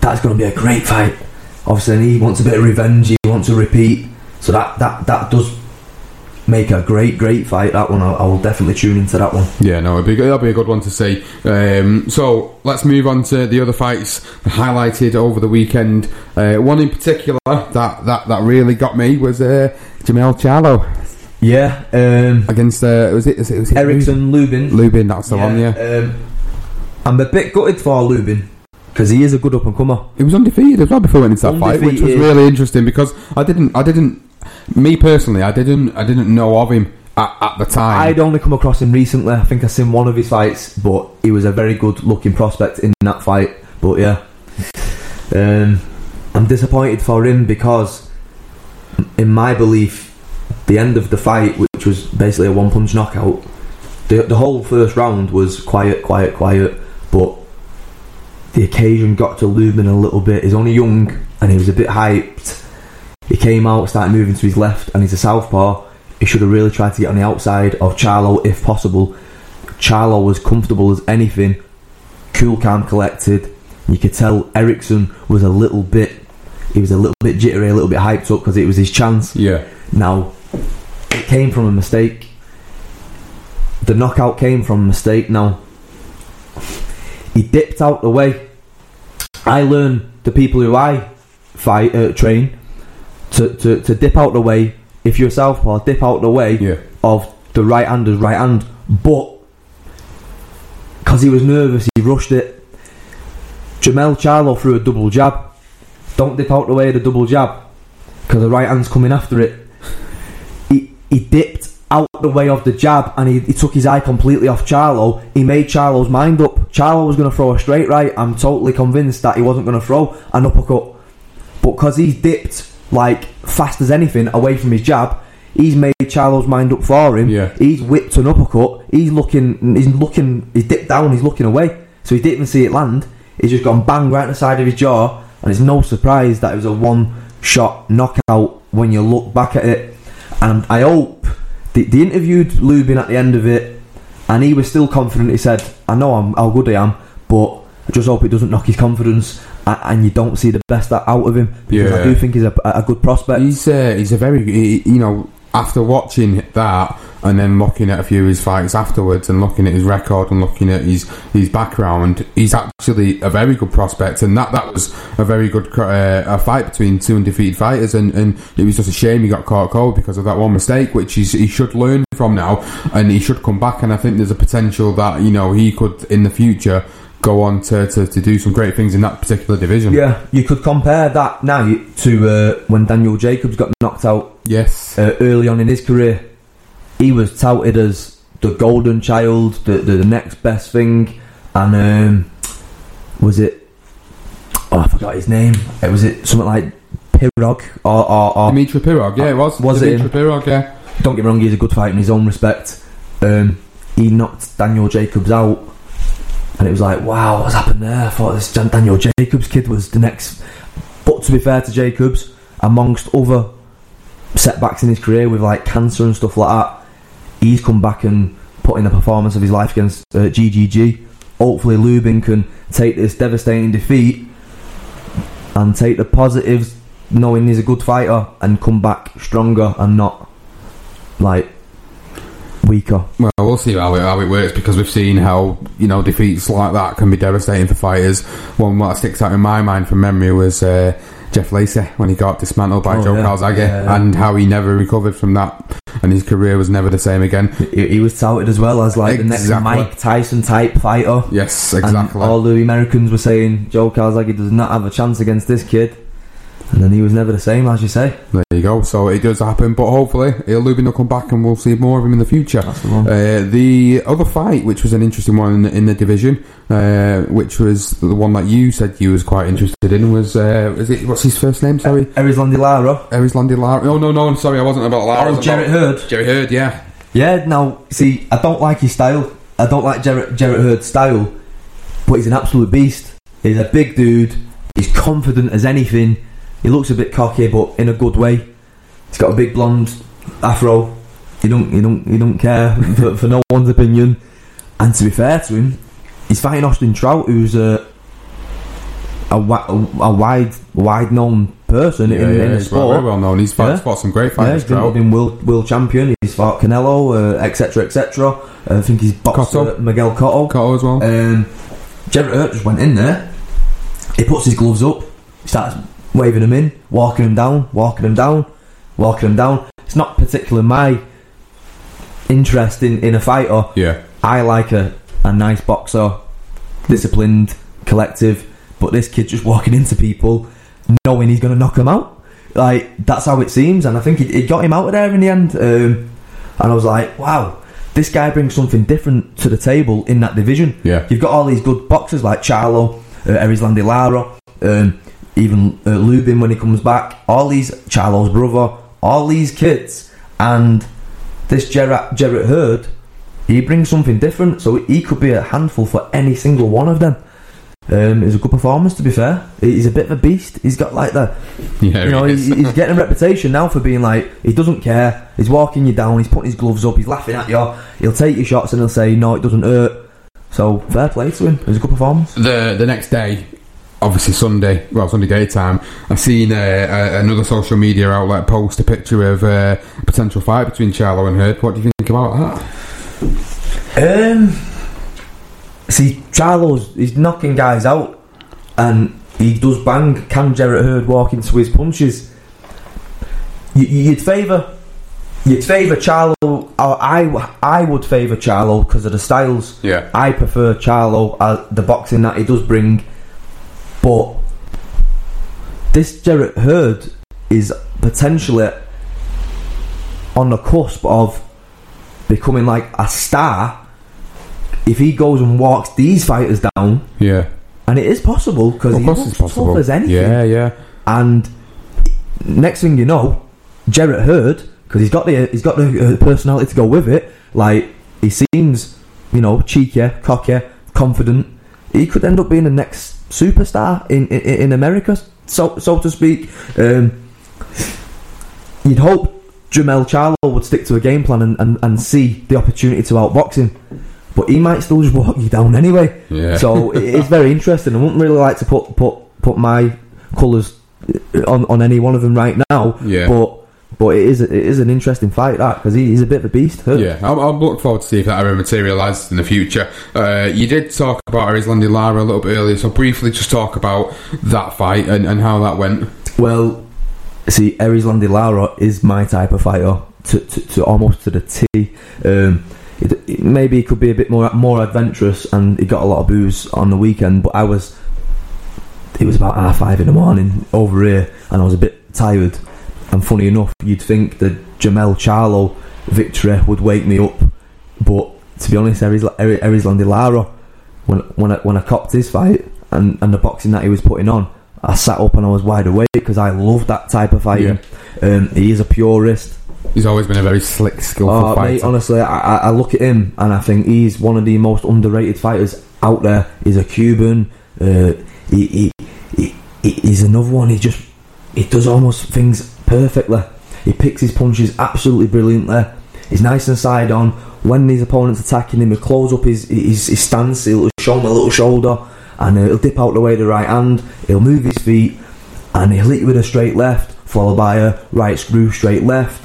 that's going to be a great fight. Obviously, he wants a bit of revenge. He wants a repeat, so that that that does make a great great fight. That one, I, I will definitely tune into that one. Yeah, no, it'll be, it'll be a good one to see. Um, so let's move on to the other fights highlighted over the weekend. Uh, one in particular that, that, that really got me was uh, Jermell Charlo Yeah, um, against uh, was it was it, was it Erickson Lubin. Lubin? That's the one. Yeah, Um, I'm a bit gutted for Lubin because he is a good up and comer. he was undefeated as well before he went into that fight, which was really interesting because I didn't, I didn't, me personally, I didn't, I didn't know of him at, at the time. I'd only come across him recently. I think I've seen one of his fights, but he was a very good looking prospect in that fight. But yeah, Um, I'm disappointed for him because, in my belief, the end of the fight, which was basically a one punch knockout, the, the whole first round was quiet, quiet, quiet, but the occasion got to Lubin a little bit. He's only young and he was a bit hyped. He came out, started moving to his left, and he's a southpaw. He should have really tried to get on the outside of Charlo if possible. Charlo was comfortable as anything, cool, calm, collected. You could tell Erickson was a little bit, he was a little bit jittery, a little bit hyped up because it was his chance. Yeah. Now, it came from a mistake. The knockout came from a mistake. Now, he dipped out the way. I learn the people who I fight uh, train to, to, to dip out the way. If you're a southpaw, dip out the way Yeah. of the right hander's right hand. But because he was nervous, he rushed it. Jermell Charlo threw a double jab. Don't dip out the way of the double jab because the right hand's coming after it. He, he dipped out the way of the jab and he, he took his eye completely off Charlo. He made Charlo's mind up. Charlo was going to throw a straight right. I'm totally convinced that he wasn't going to throw an uppercut. But because he dipped like fast as anything away from his jab, he's made Charlo's mind up for him. Yeah. He's whipped an uppercut. He's looking. He's looking. He's dipped down. He's looking away. So he didn't even see it land. He's just gone bang right in the side of his jaw, and it's no surprise that it was a one-shot knockout when you look back at it. And I hope they, they interviewed Lubin at the end of it, and he was still confident. He said, "I know I'm, how good I am, but I just hope it doesn't knock his confidence." And you don't see the best out of him because I do think he's a, a good prospect. He's uh, he's a very he- you know after watching that and then looking at a few of his fights afterwards and looking at his record and looking at his his background, he's actually a very good prospect. And that that was a very good uh, a fight between two undefeated fighters. And, and it was just a shame he got caught cold because of that one mistake, which he should learn from now and he should come back. And I think there's a potential that you know he could in the future. Go on to, to, to do some great things in that particular division. Yeah, you could compare that now to uh, when Daniel Jacobs got knocked out Yes. uh, early on in his career. He was touted as the golden child, the the, the next best thing, and um, was it? Oh, I forgot his name. It was it something like Pirog or, or, or Dimitri Pirog, yeah, it was. Was it Dimitri him? Pirog, yeah. don't get me wrong, he's a good fighter in his own respect. Um, he knocked Daniel Jacobs out, and it was like, wow, what's happened there? I thought this Daniel Jacobs kid was the next. But to be fair to Jacobs, amongst other setbacks in his career with like cancer and stuff like that, he's come back and put in the performance of his life against uh, GGG. Hopefully, Lubin can take this devastating defeat and take the positives, knowing he's a good fighter, and come back stronger and not like weaker. Well, we'll see how it, how it works because we've seen how you know defeats like that can be devastating for fighters. One that sticks out in my mind from memory was uh, Jeff Lacey when he got dismantled by Oh, Joe yeah. Calzaghe, Yeah, yeah. and how he never recovered from that, and his career was never the same again. He, he was touted as well as like the next Mike Tyson type fighter. Yes, And exactly. all the Americans were saying Joe Calzaghe does not have a chance against this kid, and then he was never the same, as you say. There you go. So it does happen, but hopefully he'll Lubin will come back and we'll see more of him in the future. That's the one. Uh, the other fight, which was an interesting one in the, in the division, uh, which was the one that you said you was quite interested in, was uh, is it what's his first name? Sorry, Erislandy Lara. Erislandy Lara. Oh no, no, I'm sorry, I wasn't about Lara. Oh, was Jarrett about- Hurd. Jerry Hurd, yeah. Yeah, now, see, I don't like his style. I don't like Jarrett, Jarrett Hurd's style, but he's an absolute beast. He's a big dude. He's confident as anything. He looks a bit cocky, but in a good way. He's got a big blonde afro. He don't, he don't, he don't care for, for no one's opinion. And to be fair to him, he's fighting Austin Trout, who's a a, a, wide, wide known person yeah, in, yeah, in the he's sport. very well known. He's fought, Yeah. fought some great Yeah, fights. he's been, world, world champion. He's fought Canelo, etc., etc. Uh, I think he's boxed Cotto. uh, Miguel Cotto. Cotto as well. Um, Jarrett Hurd just went in there. He puts his gloves up, He starts waving them in, walking him down, walking him down, walking him down. It's not particularly my interest in, in a fighter. yeah, I like a, a nice boxer, disciplined, collective, but this kid just walking into people knowing he's going to knock them out. Like, that's how it seems, and I think it, it got him out of there in the end. Um, and I was like, wow, this guy brings something different to the table in that division. Yeah. You've got all these good boxers like Charlo, uh, Erislandy Lara, um, even uh, Lubin when he comes back. All these Charlo's brother, all these kids, and this Gerard Gerard Hurd, he brings something different. So he could be a handful for any single one of them. Um, it's a good performance, to be fair. He's a bit of a beast. He's got like the, Yeah, you know, he he's, he's getting a reputation now for being like he doesn't care. He's walking you down. He's putting his gloves up. He's laughing at you. He'll take your shots and he'll say no, it doesn't hurt. So fair play to him. It was a good performance. the the next day, obviously Sunday, well Sunday daytime, I seen uh, uh, another social media outlet post a picture of uh, a potential fight between Charlo and Hurd. What do you think about that? Um, see, Charlo's he's knocking guys out, and he does bang. Can Jarrett Hurd walk into his punches? You, you'd favour, you'd favour Charlo. I, I would favour Charlo because of the styles. Yeah. I prefer Charlo uh, the boxing that he does bring, but this Jarrett Hurd is potentially on the cusp of becoming like a star if he goes and walks these fighters down, Yeah, and it is possible because he looks tough as anything. Yeah, yeah. And next thing you know, Jarrett Hurd, because he's got the he's got the uh, personality to go with it. Like he seems, you know, cheeky, cocky, confident. He could end up being the next superstar in in, in America, so so to speak. Um, you'd hope Jermell Charlo would stick to a game plan and, and, and see the opportunity to outbox him. But he might still just walk you down anyway. Yeah. So it is very interesting. I wouldn't really like to put put put my colours on on any one of them right now. Yeah. But but it is it is an interesting fight that because he, he's a bit of a beast. Hurt. yeah. I'm, I'll look forward to see if that ever materialises in the future. Uh, you did talk about Erislandy Lara a little bit earlier, so briefly just talk about that fight and, and how that went. Well, see, Aries Lara is my type of fighter to, to, to almost to the T. Um, it, it- maybe he could be a bit more more adventurous, and he got a lot of boos on the weekend. But I was, it was about half five in the morning over here, and I was a bit tired. And funny enough, you'd think the Jermell Charlo victory would wake me up, but to be honest, Aries Aries Lara, when when I, when I copped his fight and, and the boxing that he was putting on, I sat up and I was wide awake because I love that type of fighting. Um, he is a purist. He's always been a very slick, skillful Oh, fighter. mate, honestly, I, I look at him and I think he's one of the most underrated fighters out there. He's a Cuban. Uh, he, he, he, he- he's another one. He just he does almost things perfectly. He picks his punches absolutely brilliantly. He's nice and side on. When his opponent's attacking him, he'll close up his, his, his stance. He'll show him a little shoulder and uh, he'll dip out the way the right hand. He'll move his feet and he'll hit you with a straight left, followed by a right screw straight left.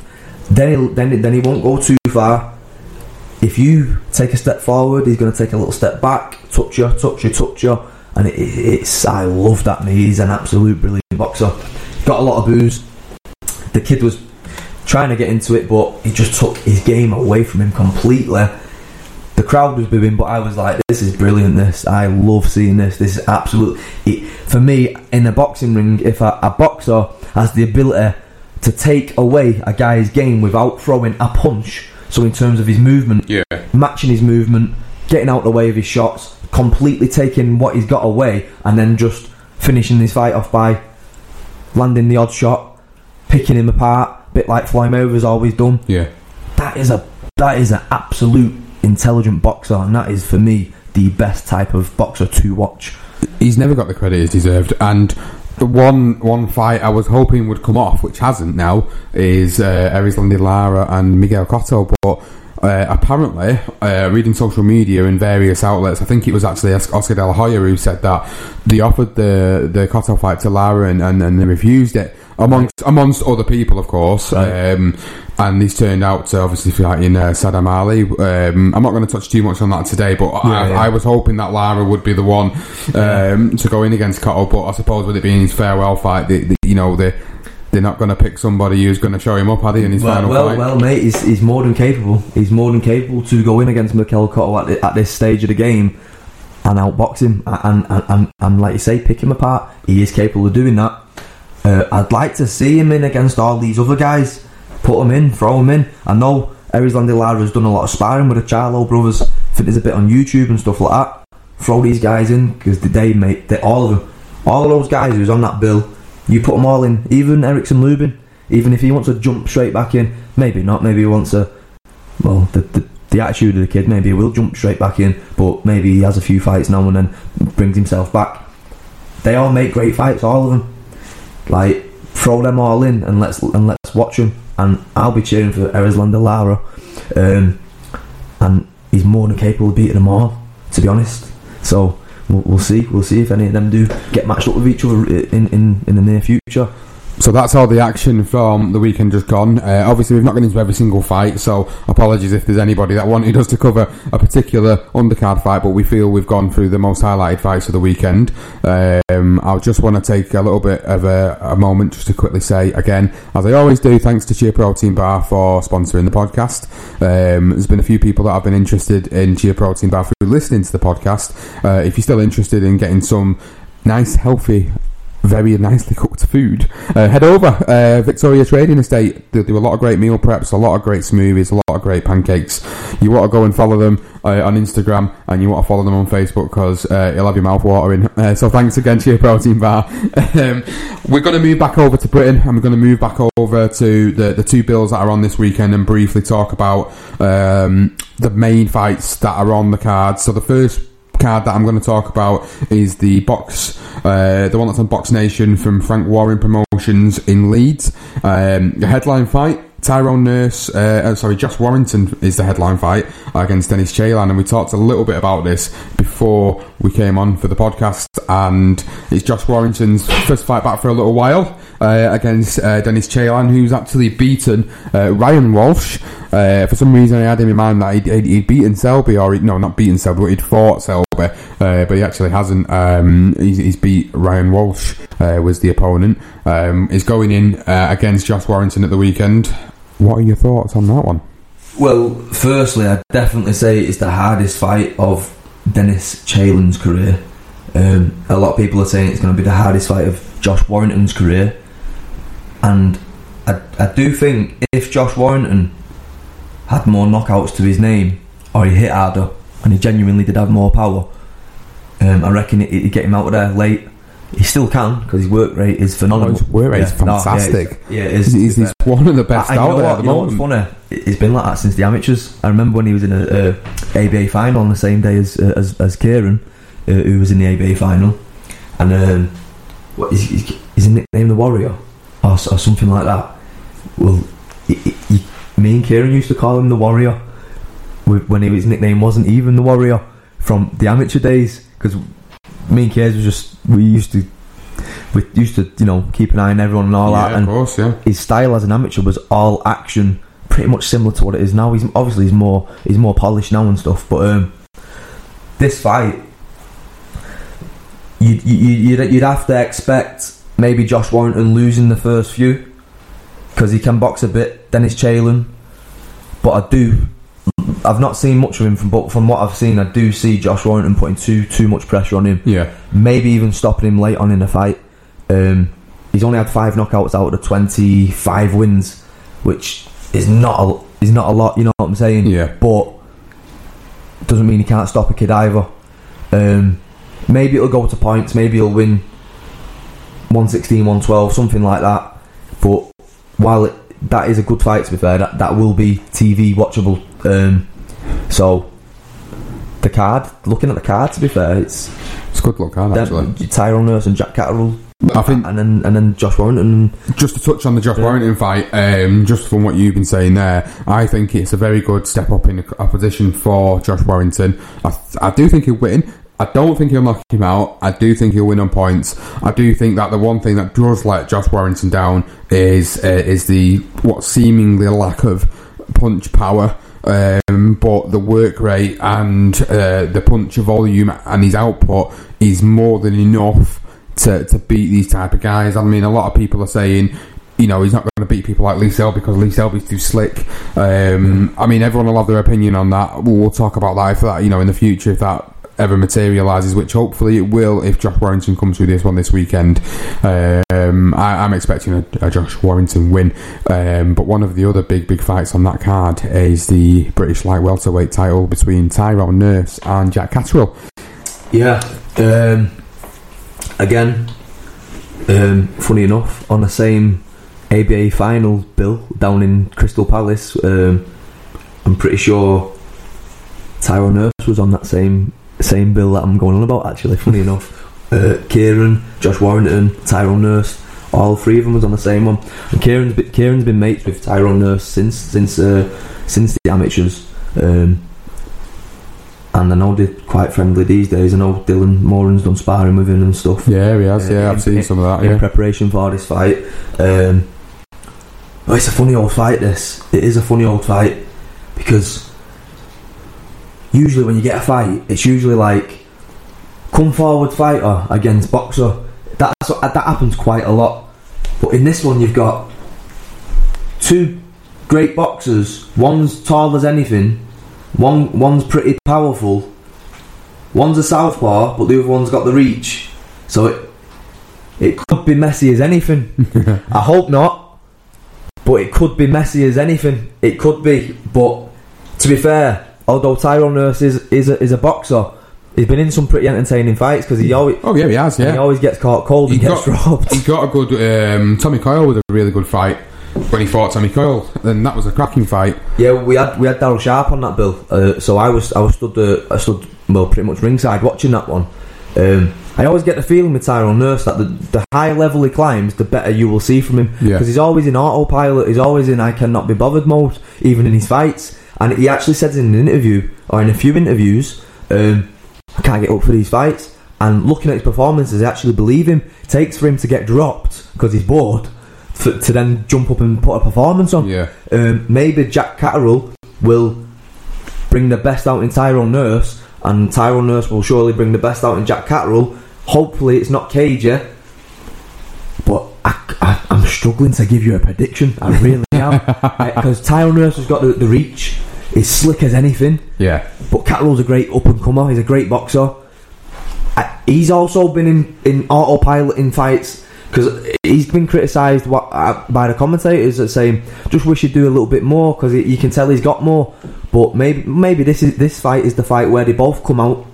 Then he'll, then then he won't go too far. If you take a step forward, he's going to take a little step back, touch you, touch you, touch you, and it, it- it's I love that. Me, he's an absolute brilliant boxer. Got a lot of boos. The kid was trying to get into it, but he just took his game away from him completely. The crowd was booing, but I was like, "This is brilliant! This I love seeing this. This is absolute." It, for me, in a boxing ring, if a, a boxer has the ability to take away a guy's game without throwing a punch, so in terms of his movement, yeah, matching his movement, getting out the way of his shots, completely taking what he's got away, and then just finishing this fight off by landing the odd shot, picking him apart, a bit like Floyd Mayweather's always done yeah. that is a that is an absolute intelligent boxer, and that is for me the best type of boxer to watch. he's never got the credit he's deserved. And the one one fight I was hoping would come off, which hasn't now, is uh, Erislandy Lara and Miguel Cotto. But uh, apparently, uh, reading social media in various outlets, I think it was actually Oscar De La Hoya who said that they offered the the Cotto fight to Lara and, and, and they refused it. Amongst amongst other people, of course, Right. um, and he's turned out to obviously fighting uh, Saddam Ali. Um, I'm not going to touch too much on that today, but I, yeah. I was hoping that Lara would be the one um, to go in against Cotto, but I suppose with it being his farewell fight, they, they, you know, they they're not going to pick somebody who's going to show him up, are they, in his Well, final well, fight? well, mate, he's, he's more than capable. He's more than capable to go in against Miguel Cotto at, the, at this stage of the game and outbox him and, and, and, and, like you say, pick him apart. He is capable of doing that. Uh, I'd like to see him in against all these other guys. Put him in, throw him in. I know Erislandy Lara has done a lot of sparring with the Charlo brothers. I think there's a bit on YouTube and stuff like that. Throw these guys in because they, mate, they all of them, All of those guys who's on that bill, you put them all in. Even Erickson Lubin, even if he wants to jump straight back in, maybe not. Maybe he wants to. Well, the, the the attitude of the kid, maybe he will jump straight back in, but maybe he has a few fights now and then, brings himself back. They all make great fights, all of them. Like throw them all in and let's and let's watch them. And I'll be cheering for Erisland Lara, um, and he's more than capable of beating them all. To be honest, so we'll, we'll see. We'll see if any of them do get matched up with each other in in, in the near future. So that's all the action from the weekend just gone. Uh, obviously, we've not gone into every single fight, so apologies if there's anybody that wanted us to cover a particular undercard fight, but we feel we've gone through the most highlighted fights of the weekend. Um, I just want to take a little bit of a, a, moment just to quickly say, again, as I always do, thanks to Chia Protein Bar for sponsoring the podcast. Um, there's been a few people that have been interested in Chia Protein Bar through listening to the podcast. Uh, if you're still interested in getting some nice, healthy very nicely cooked food, uh, head over uh, Victoria Trading Estate. They do a lot of great meal preps, a lot of great smoothies, a lot of great pancakes. You want to go and follow them uh, on Instagram, and you want to follow them on Facebook because uh, it'll have your mouth watering. Uh, so thanks again to your protein bar. um, we're going to move back over to Britain, and we're going to move back over to the the two bills that are on this weekend, and briefly talk about um, the main fights that are on the card. So the first card that I'm going to talk about is the box, uh, the one that's on Box Nation from Frank Warren Promotions in Leeds. Um, the headline fight. Tyrone Nurse, uh, uh, sorry, Josh Warrington is the headline fight against Dennis Ceylan, and we talked a little bit about this before we came on for the podcast. And it's Josh Warrington's first fight back for a little while uh, against uh, Dennis Ceylan, who's actually beaten uh, Ryan Walsh. Uh, for some reason, I had him in mind that he'd, he'd beaten Selby, or he'd, no, not beaten Selby, but he'd fought Selby, uh, but he actually hasn't. Um, he's, he's, beat Ryan Walsh, uh, was the opponent. Um, he's going in against Josh Warrington at the weekend. What are your thoughts on that one? Well, firstly, I'd definitely say it's the hardest fight of Dennis Ceylan's career. Um, a lot of people are saying it's going to be the hardest fight of Josh Warrington's career. And I, I do think if Josh Warrington had more knockouts to his name, or he hit harder, and he genuinely did have more power, um, I reckon it, would get him out of there late. He still can because his work rate is phenomenal. Oh, his work rate yeah, is fantastic. No, yeah, it is. He's, he's one of the best I, out there. What, at the moment. funny? It's been like that since the amateurs. I remember when he was in a, a ABA final on the same day as uh, as, as Kieran, uh, who was in the ABA final, and um, what is his nickname the Warrior? or, or something like that. Well, he, he, me and Kieran used to call him the Warrior when his nickname wasn't even the Warrior from the amateur days because me and Kieran was just we used to we used to you know keep an eye on everyone and all yeah, that. And of course, yeah. His style as an amateur was all action, pretty much similar to what it is now. He's obviously he's more he's more polished now and stuff, but um, this fight. You, you, you'd, you'd have to expect maybe Josh Warrington losing the first few because he can box a bit. Dennis Ceylan, but I do. I've not seen much of him from, but from what I've seen, I do see Josh Warrington putting too too much pressure on him. Yeah, maybe even stopping him late on in the fight. Um, he's only had five knockouts out of the twenty five wins, which is not a is not a lot. You know what I'm saying? Yeah, but doesn't mean he can't stop a kid either. Um, maybe it'll go to points. Maybe he'll win 116, 112, something like that. But while it, that is a good fight, to be fair, that, that will be TV watchable. Um, so the card, looking at the card, to be fair, it's it's a good look card actually. Tyrone Nurse and Jack Catterall. I think, and then and then Josh Warrington. Just to touch on the Josh yeah. Warrington fight, um, just from what you've been saying there, I think it's a very good step up in a, a position for Josh Warrington. I, I do think he'll win. I don't think he'll knock him out. I do think he'll win on points. I do think that the one thing that does let Josh Warrington down is uh, is the what seemingly lack of punch power. Um, but the work rate and uh, the punch volume and his output is more than enough to, to beat these type of guys. I mean, a lot of people are saying, you know, he's not going to beat people like Lee Selby because Lee Selby's too slick. Um, I mean, everyone will have their opinion on that. We'll, we'll talk about that if that, you know, in the future if that ever materialises, which hopefully it will if Josh Warrington comes through this one this weekend. Um, I, am expecting a, a, Josh Warrington win, um, but one of the other big, big fights on that card is the British light welterweight title between Tyrone Nurse and Jack Catterall. Yeah, um, again, um, funny enough, on the same ABA final bill down in Crystal Palace, um, I'm pretty sure Tyrone Nurse was on that same same bill that I'm going on about. Actually, funny enough, uh, Kieran, Josh Warrington, Tyrone Nurse, all three of them was on the same one. And Kieran's been, Kieran's been mates with Tyrone Nurse since since uh, since the amateurs. Um, and I know they're quite friendly these days. I know Dylan Moran's done sparring with him and stuff. Yeah, he has. Yeah, Uh, I've in- seen some of that. in Yeah, preparation for this fight. Um, oh, it's a funny old fight. This it is a funny old fight because usually when you get a fight, it's usually like come forward fighter against boxer. That's that happens quite a lot. But in this one, you've got two great boxers. One's tall as anything. One one's pretty powerful. One's a southpaw, but the other one's got the reach. So it it could be messy as anything. I hope not, but it could be messy as anything. It could be, but to be fair, although Tyrone Nurse is is a, is a boxer, he's been in some pretty entertaining fights because he always Oh yeah, he has. yeah he always gets caught cold and He gets got- robbed. he got a good um, Tommy Coyle with a really good fight when he fought Tommy Coyle, and that was a cracking fight. Yeah, we had we had Daryl Sharp on that bill, uh, so I was I was stood uh, I stood well pretty much ringside watching that one. Um, I always get the feeling with Tyrone Nurse that the, the higher level he climbs, the better you will see from him Yeah. because he's always in autopilot. He's always in I cannot be bothered mode, even in his fights. And he actually said in an interview or in a few interviews, um, I can't get up for these fights. And looking at his performances, I actually believe him. It takes for him to get dropped because he's bored, for, to then jump up and put a performance on. Yeah, Um, maybe Jack Catterall will bring the best out in Tyrone Nurse, and Tyrone Nurse will surely bring the best out in Jack Catterall. Hopefully, it's not Cagey, but I, I'm struggling to give you a prediction. I really am because Tyrone Nurse has got the, the reach. He's slick as anything, yeah, but Catterall's a great up and comer. He's a great boxer. I, he's also been in, in autopilot in fights because he's been criticised uh, by the commentators that saying just wish he'd do a little bit more because you can tell he's got more. But maybe maybe this is this fight is the fight where they both come out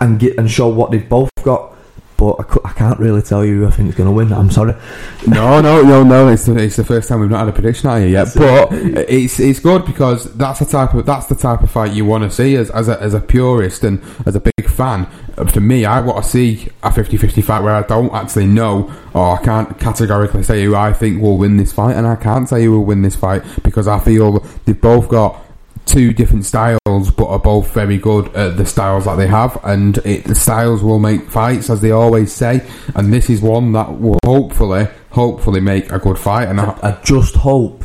and get and show what they've both got. But I, I can't really tell you who I think is going to win. I'm sorry. no, no, no, no. It's the, it's the first time we've not had a prediction out here yet, but it's it's good because that's the type of that's the type of fight you want to see as as a, as a purist and as a big fan. Uh, For me, I want to see a 50-50 fight where I don't actually know or I can't categorically say who I think will win this fight, and I can't say who will win this fight because I feel they've both got two different styles, but are both very good at the styles that they have, and it, the styles will make fights, as they always say. And this is one that will hopefully, hopefully make a good fight. And I, I just hope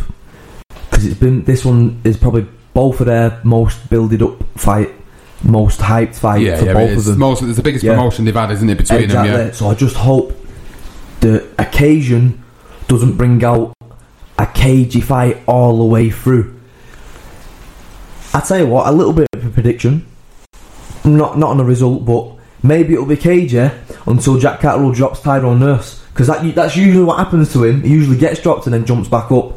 because it's been this one is probably both of their most builded up fight, most hyped fight yeah, for yeah, both of them. most, it's the biggest Yeah. promotion they've had, isn't it, between exactly. them? Yeah, So I just hope the occasion doesn't bring out a cagey fight all the way through. I tell you what, a little bit of a prediction, not not on the result, but maybe it'll be cagey until Jack Catterall drops Tyrone Nurse because that that's usually what happens to him. He usually gets dropped and then jumps back up.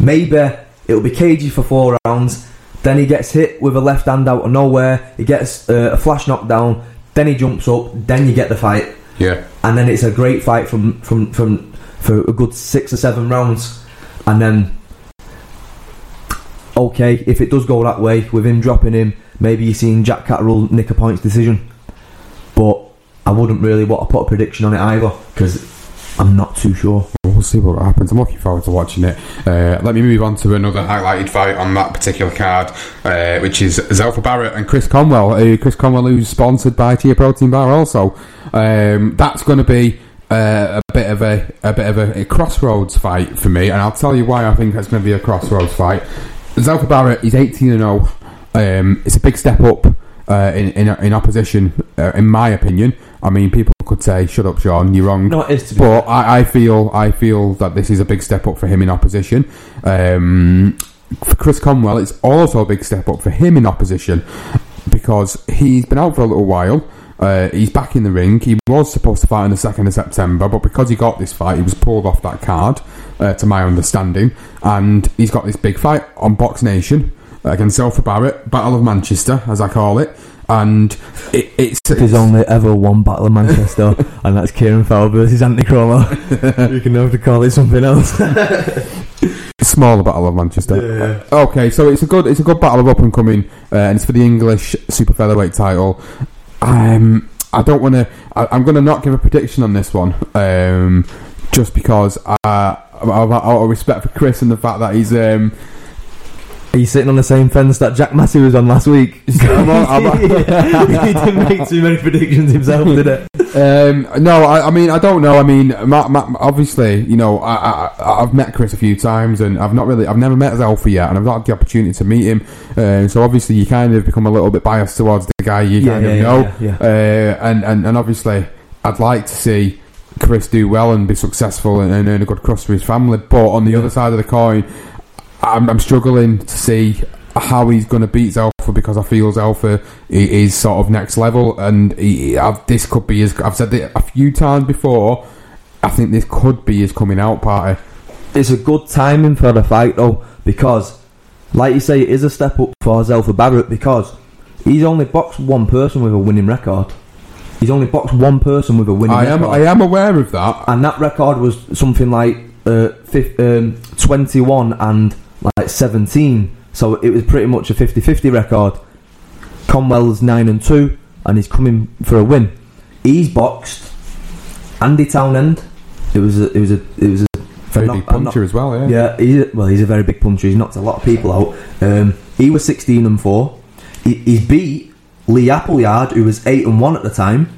Maybe it'll be cagey for four rounds. Then he gets hit with a left hand out of nowhere. He gets uh, a flash knockdown. Then he jumps up. Then you get the fight, yeah, and then it's a great fight from from from for a good six or seven rounds, and then okay, if it does go that way with him dropping him, maybe you're seeing Jack Catterall nick a points decision. But I wouldn't really want to put a prediction on it either because I'm not too sure. We'll see what happens. I'm looking forward to watching it. Uh, let me move on to another highlighted fight on that particular card, uh, which is Zelfa Barrett and Chris Conwell. Uh, Chris Conwell, who's sponsored by Tia Protein Bar, also. Um, that's going to be uh, a bit of a a bit of a, a crossroads fight for me, and I'll tell you why I think it's going to be a crossroads fight. Zelfa Barrett, he's 18 and 0. Um, it's a big step up uh, in, in in opposition, uh, in my opinion. I mean, people could say, "Shut up, Sean, you're wrong." No, it is to be but I, I feel I feel that this is a big step up for him in opposition. Um, for Chris Conwell, it's also a big step up for him in opposition because he's been out for a little while. Uh, he's back in the ring. He was supposed to fight on the second of September, but because he got this fight, he was pulled off that card, uh, to my understanding. And he's got this big fight on Box Nation against Zelfa Barrett, Battle of Manchester, as I call it. and it, it's, There's only ever one battle of Manchester, and that's Kieran Fowler versus Anthony Cromer. you can have to call it something else. smaller battle of Manchester. Okay, so it's a good it's a good battle of up and coming, uh, and it's for the English super featherweight title. Um, I don't want to. I'm going to not give a prediction on this one, um, just because uh, out of respect for Chris and the fact that he's. Um, He's sitting on the same fence that Jack Massey was on last week. I'm on- I'm on- he didn't make too many predictions himself, did it? Um, no, I, I mean I don't know. I mean, Matt, Matt, obviously, you know, I, I, I've met Chris a few times, and I've not really, I've never met Zelfa yet, and I've not had the opportunity to meet him. Um, so obviously, you kind of become a little bit biased towards the guy you Yeah, kind yeah, of know, yeah, Uh, and, and and obviously, I'd like to see Chris do well and be successful and, and earn a good crust for his family. But on the other side of the coin, I'm, I'm struggling to see how he's going to beat Zelfa because I feel Zelfa is sort of next level, and he, I've, this could be his. I've said it a few times before. I think this could be his coming out party. It's a good timing for the fight, though, because, like you say, it is a step up for Zelfa Barrett because he's only boxed one person with a winning record. He's only boxed one person with a winning I am. record. I am aware of that. and that record was something like uh, fif- um, 21 and like 17 so it was pretty much a 50-50 record Conwell's 9 and 2 and he's coming for a win he's boxed Andy Townend it was a, it was a it was a Very I'm big not- I'm not- puncher as well. Yeah. yeah, he's a, well, he's a very big puncher. He's knocked a lot of people out. Um, he was sixteen and four. He, he beat Lee Appleyard, who was eight and one at the time,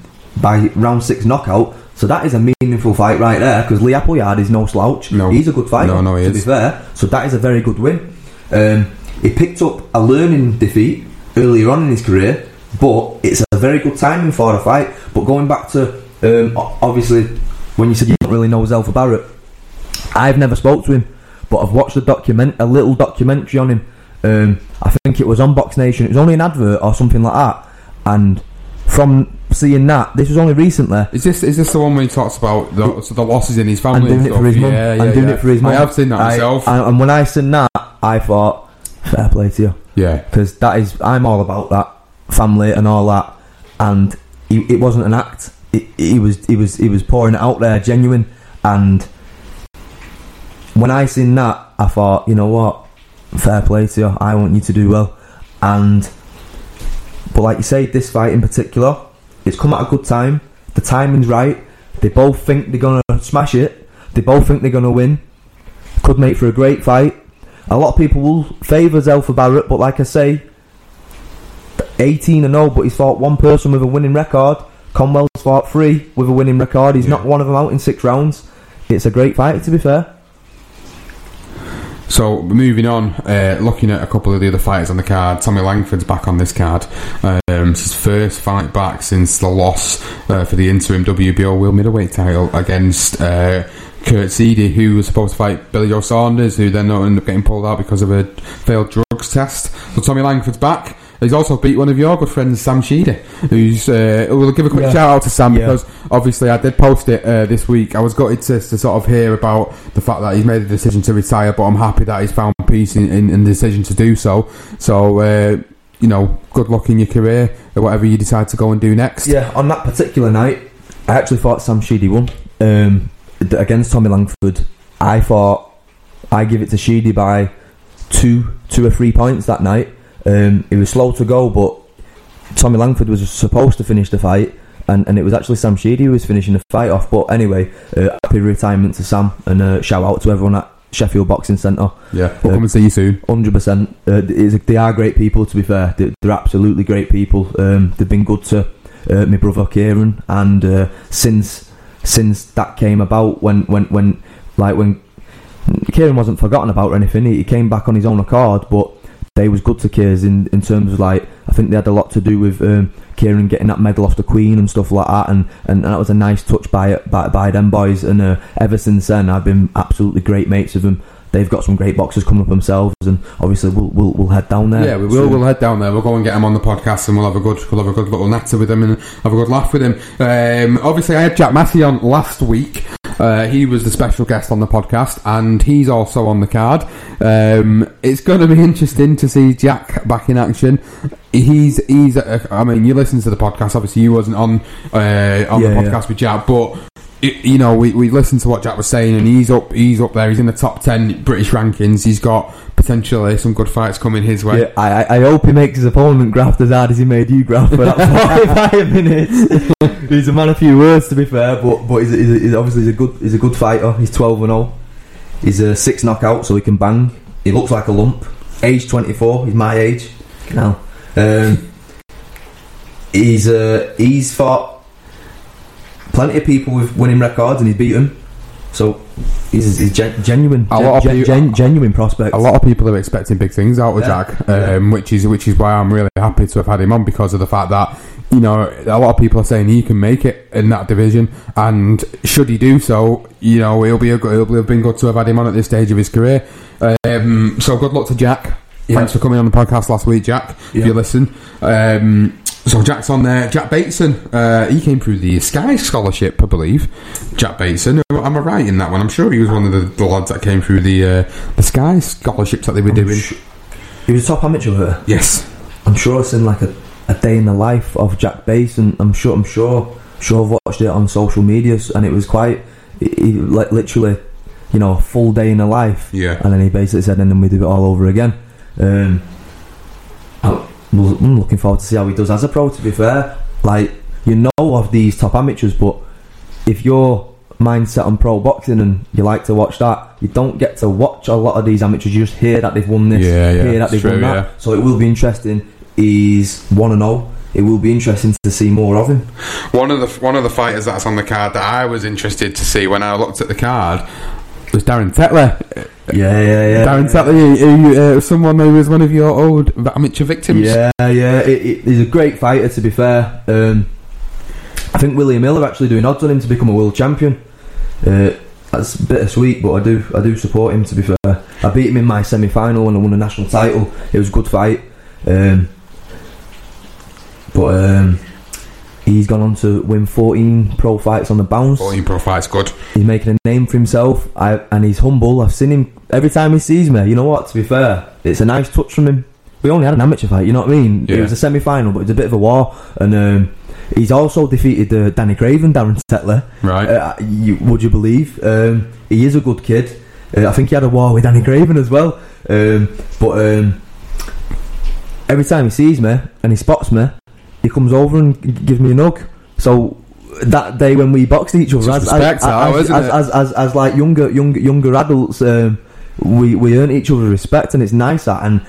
by round six knockout. So that is a meaningful fight right there because Lee Appleyard is no slouch. No. he's a good fighter. No, no, he to is. be fair, so that is a very good win. Um, he picked up a learning defeat earlier on in his career, but it's a very good timing for the fight. But going back to um, obviously when you said you don't really know Zelfa Barrett, I've never spoke to him, but I've watched a document, a little documentary on him. Um, I think it was on Box Nation. It was only an advert or something like that. And from seeing that, this was only recently. Is this is this the one where he talks about the, so the losses in his family? And doing it for his mum. Yeah, yeah, and doing yeah. it for his mum. I have seen that I- myself. I- and when I seen that, I thought, fair play to you. yeah. because that is I'm all about that family and all that, and he, it wasn't an act. He was he was he was pouring it out there, genuine. And when I seen that, I thought, you know what, fair play to you. I want you to do well, and but like you say, this fight in particular, it's come at a good time. The timing's right. They both think they're gonna smash it. They both think they're gonna win. Could make for a great fight. A lot of people will favour Zelfa Barrett, but like I say, 18 and 0, but he's fought one person with a winning record. Conwell's fought three with a winning record. He's knocked one of them out in six rounds. It's a great fight, to be fair. So moving on, uh, looking at a couple of the other fighters on the card. Tommy Langford's back on this card. Um, it's his first fight back since the loss uh, for the interim WBO World Middleweight title against uh, Khurtsidze, who was supposed to fight Billy Joe Saunders, who then ended up getting pulled out because of a failed drugs test. So Tommy Langford's back. He's also beat one of your good friends, Sam Sheedy, who's. Uh, we'll give a quick Yeah. shout out to Sam Yeah. because obviously I did post it uh, this week. I was gutted to, to sort of hear about the fact that he's made the decision to retire, but I'm happy that he's found peace in, in, in the decision to do so. So, uh, you know, good luck in your career, or whatever you decide to go and do next. Yeah, on that particular night, I actually thought Sam Sheedy won um, against Tommy Langford. I thought I give it to Sheedy by two, two or three points that night. Um, it was slow to go, but Tommy Langford was supposed to finish the fight, and, and it was actually Sam Sheedy who was finishing the fight off. But anyway, uh, happy retirement to Sam, and uh, shout out to everyone at Sheffield Boxing Centre. Yeah, we'll come and see you soon. Hundred percent. Uh, it's- they are great people. To be fair, they, they're absolutely great people. Um, they've been good to uh, my brother Kieran, and uh, since since that came about, when when when like when Kieran wasn't forgotten about or anything, he, he came back on his own accord. But they was good to Kiers in in terms of like I think they had a lot to do with um, Kieran getting that medal off the Queen and stuff like that, and, and, and that was a nice touch by by, by them boys. And uh, ever since then, I've been absolutely great mates with them. They've got some great boxers coming up themselves, and obviously we'll we'll, we'll head down there. Yeah, we will. soon. We'll head down there. We'll go and get him on the podcast, and we'll have a good, we'll have a good little natter with him, and have a good laugh with him. Um, obviously, I had Jack Massey on last week, Uh, he was the special guest on the podcast, and he's also on the card. Um, it's going to be interesting to see Jack back in action. He's he's. Uh, I mean, you listen to the podcast. Obviously, you wasn't on uh, on the podcast yeah. with Jack, but. Y- You know, we, we listened to what Jack was saying, and he's up. He's up there. He's in the top ten British rankings. He's got potentially some good fights coming his way. Yeah, I, I- I hope he makes his opponent graft as hard as he made you graft for that 45 minutes. he's a man of few words, to be fair, but but he's, he's, he's obviously he's a good he's a good fighter. He's 12 and 0. He's a six knockout, so he can bang. He looks like a lump. Age 24. He's my age. Now, um, he's uh, he's fought plenty of people with winning records, and he's beat them. So he's, he's gen- genuine, A lot of gen- peop- gen- genuine prospect. A lot of people are expecting big things out of Yeah. Jack, um, which is which is why I'm really happy to have had him on because of the fact that you know a lot of people are saying he can make it in that division, and should he do so, you know he'll be a, good- it'll have been good to have had him on at this stage of his career. Um, so good luck to Jack. Yeah. Thanks for coming on the podcast last week, Jack. If you listen. Um, so Jack's on there. Jack Bateson. Uh, he came through the Sky Scholarship, I believe. Jack Bateson. Am I right in that one? I'm sure he was one of the, the lads that came through the uh, the Sky scholarships that they were doing. He was a top amateur there. Yes. I'm sure it's in like a, a day in the life of Jack Bateson. I'm sure I'm sure sure I've watched it on social medias, and it was quite he, he, like literally, you know, a full day in the life. Yeah. And then he basically said, and then we do it all over again. Um, I'm I'm looking forward to see how he does as a pro. To be fair, like you know of these top amateurs, but if you're mindset on pro boxing and you like to watch that, you don't get to watch a lot of these amateurs. You just hear that they've won this, Yeah, yeah, hear that it's they've true, won that. yeah. So it will be interesting. He's one and zero. It will be interesting to see more of him. One of the one of the fighters that's on the card that I was interested to see when I looked at the card was Darren Tetley. Yeah, yeah, yeah. Darren Tetley, who, uh, someone who was one of your old amateur victims. Yeah, yeah. It, it, he's a great fighter, to be fair. Um, I think William Hill are actually doing odds on him to become a world champion. Uh, that's bittersweet, but I do, I do support him. To be fair, I beat him in my semi-final when I won a national title. It was a good fight, um, but um, he's gone on to win 14 pro fights on the bounce. 14 pro fights, good. He's making a name for himself, I, and he's humble. I've seen him every time he sees me. You know what? To be fair, it's a nice touch from him. We only had an amateur fight, you know what I mean? Yeah. It was a semi final, but it was a bit of a war. And um, he's also defeated uh, Danny Craven, Darren Tetley. Right. Uh, you, would you believe? Um, he is a good kid. Uh, I think he had a war with Danny Craven as well. Um, but um, every time he sees me and he spots me, he comes over and gives me a hug. So that day when we boxed each other, as, as, as, as, as, like younger younger younger adults, um, we we earn each other respect, and it's nice that. And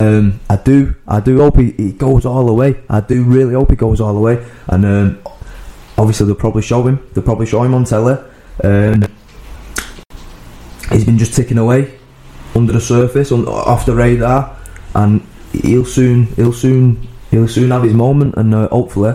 um, I do I do hope he, he goes all the way. I do really hope he goes all the way. And um, obviously they'll probably show him. They'll probably show him on telly. Um, he's been just ticking away under the surface, on, off the radar, and he'll soon he'll soon he'll soon have his moment, and uh, hopefully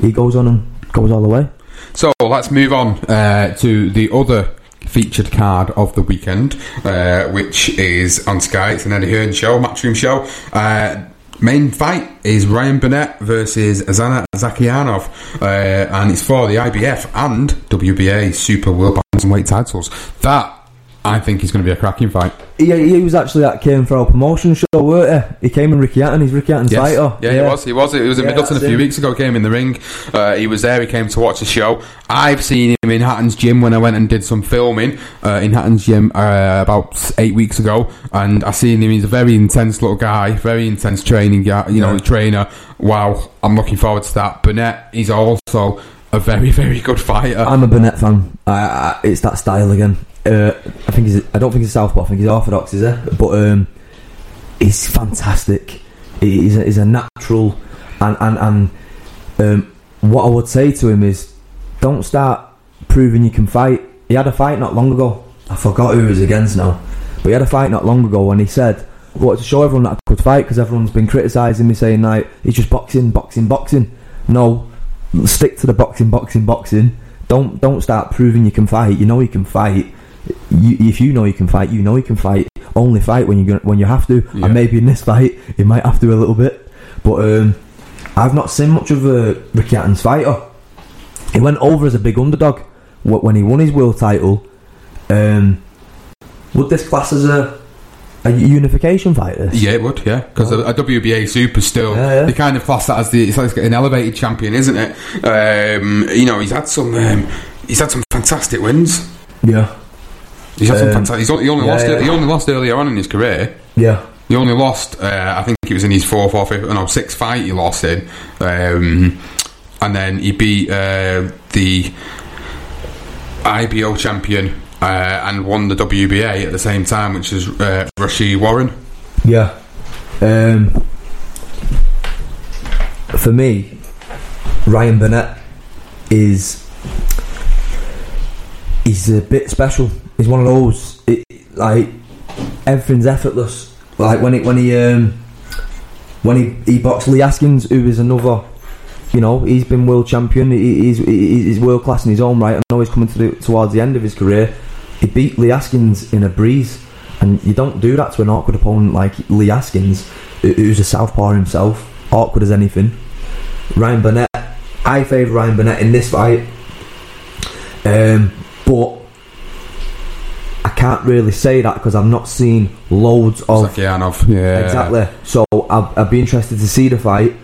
he goes on and goes all the way. So let's move on uh, to the other featured card of the weekend, uh, which is on Sky. It's an Eddie Hearn show, Matchroom show. Uh, main fight is Ryan Burnett versus Zhanat Zhakiyanov, uh, and it's for the IBF and WBA Super World Bantamweight titles. That I think he's going to be a cracking fight. Yeah, he was actually at Kane for our promotion show, weren't he? He came in Ricky Hatton, he's Ricky Hatton's Yes. fighter. Yeah, he was. He was. It was in Yeah, Middleton a few him. weeks ago. Came in the ring. Uh, he was there. He came to watch the show. I've seen him in Hatton's gym when I went and did some filming uh, in Hatton's gym uh, about eight weeks ago, and I seen him. He's a very intense little guy, very intense training guy. You know, Yeah. trainer. Wow, I'm looking forward to that. Burnett he's also a very, very good fighter. I'm a Burnett fan. I, I, it's that style again. Uh, I think he's. I don't think he's southpaw. I think he's orthodox, is he? But um, he's fantastic. He's a, he's a natural, and and and um, what I would say to him is, don't start proving you can fight. He had a fight not long ago. I forgot who he was against now, but he had a fight not long ago, and he said, "I wanted to show everyone that I could fight because everyone's been criticising me, saying like he's just boxing, boxing, boxing." No, stick to the boxing, boxing, boxing. Don't don't start proving you can fight. You know you can fight. You, if you know you can fight, you know you can fight. Only fight when you gonna- when you have to. Yeah. And maybe in this fight, you might have to a little bit. But um, I've not seen much of uh, Ricky Hatton's fighter. He went over as a big underdog, when he won his world title, um, would this class as a a unification fight? This? Yeah, it would. Yeah, because a, a WBA super still Yeah, yeah. they kind of class that as the it's like an elevated champion, isn't it? Um, you know, he's had some um, he's had some fantastic wins. yeah, He's had some Um, fantastic. He's he only yeah, lost. yeah. He only lost earlier on in his career. yeah, He only lost. Uh, I think it was in his fourth or fifth, no, sixth fight. He lost in, um, and then he beat uh, the IBO champion uh, and won the WBA at the same time, which is uh, Rau'shee Warren. yeah. Um, for me, Ryan Burnett is he's a bit special. He's one of those it, like everything's effortless. Like when it when he um, when he, he boxed Lee Haskins, who is another, you know, he's been world champion. He, he's he- he's world class in his own right. I know he's coming to the, towards the end of his career. He beat Lee Haskins in a breeze, and you don't do that to an awkward opponent like Lee Haskins, who- who's a southpaw himself, awkward as anything. Ryan Burnett, I favour Ryan Burnett in this fight, um, but can't really say that because I've not seen loads of. Yeah, Exactly. So I'd, I'd be interested to see the fight.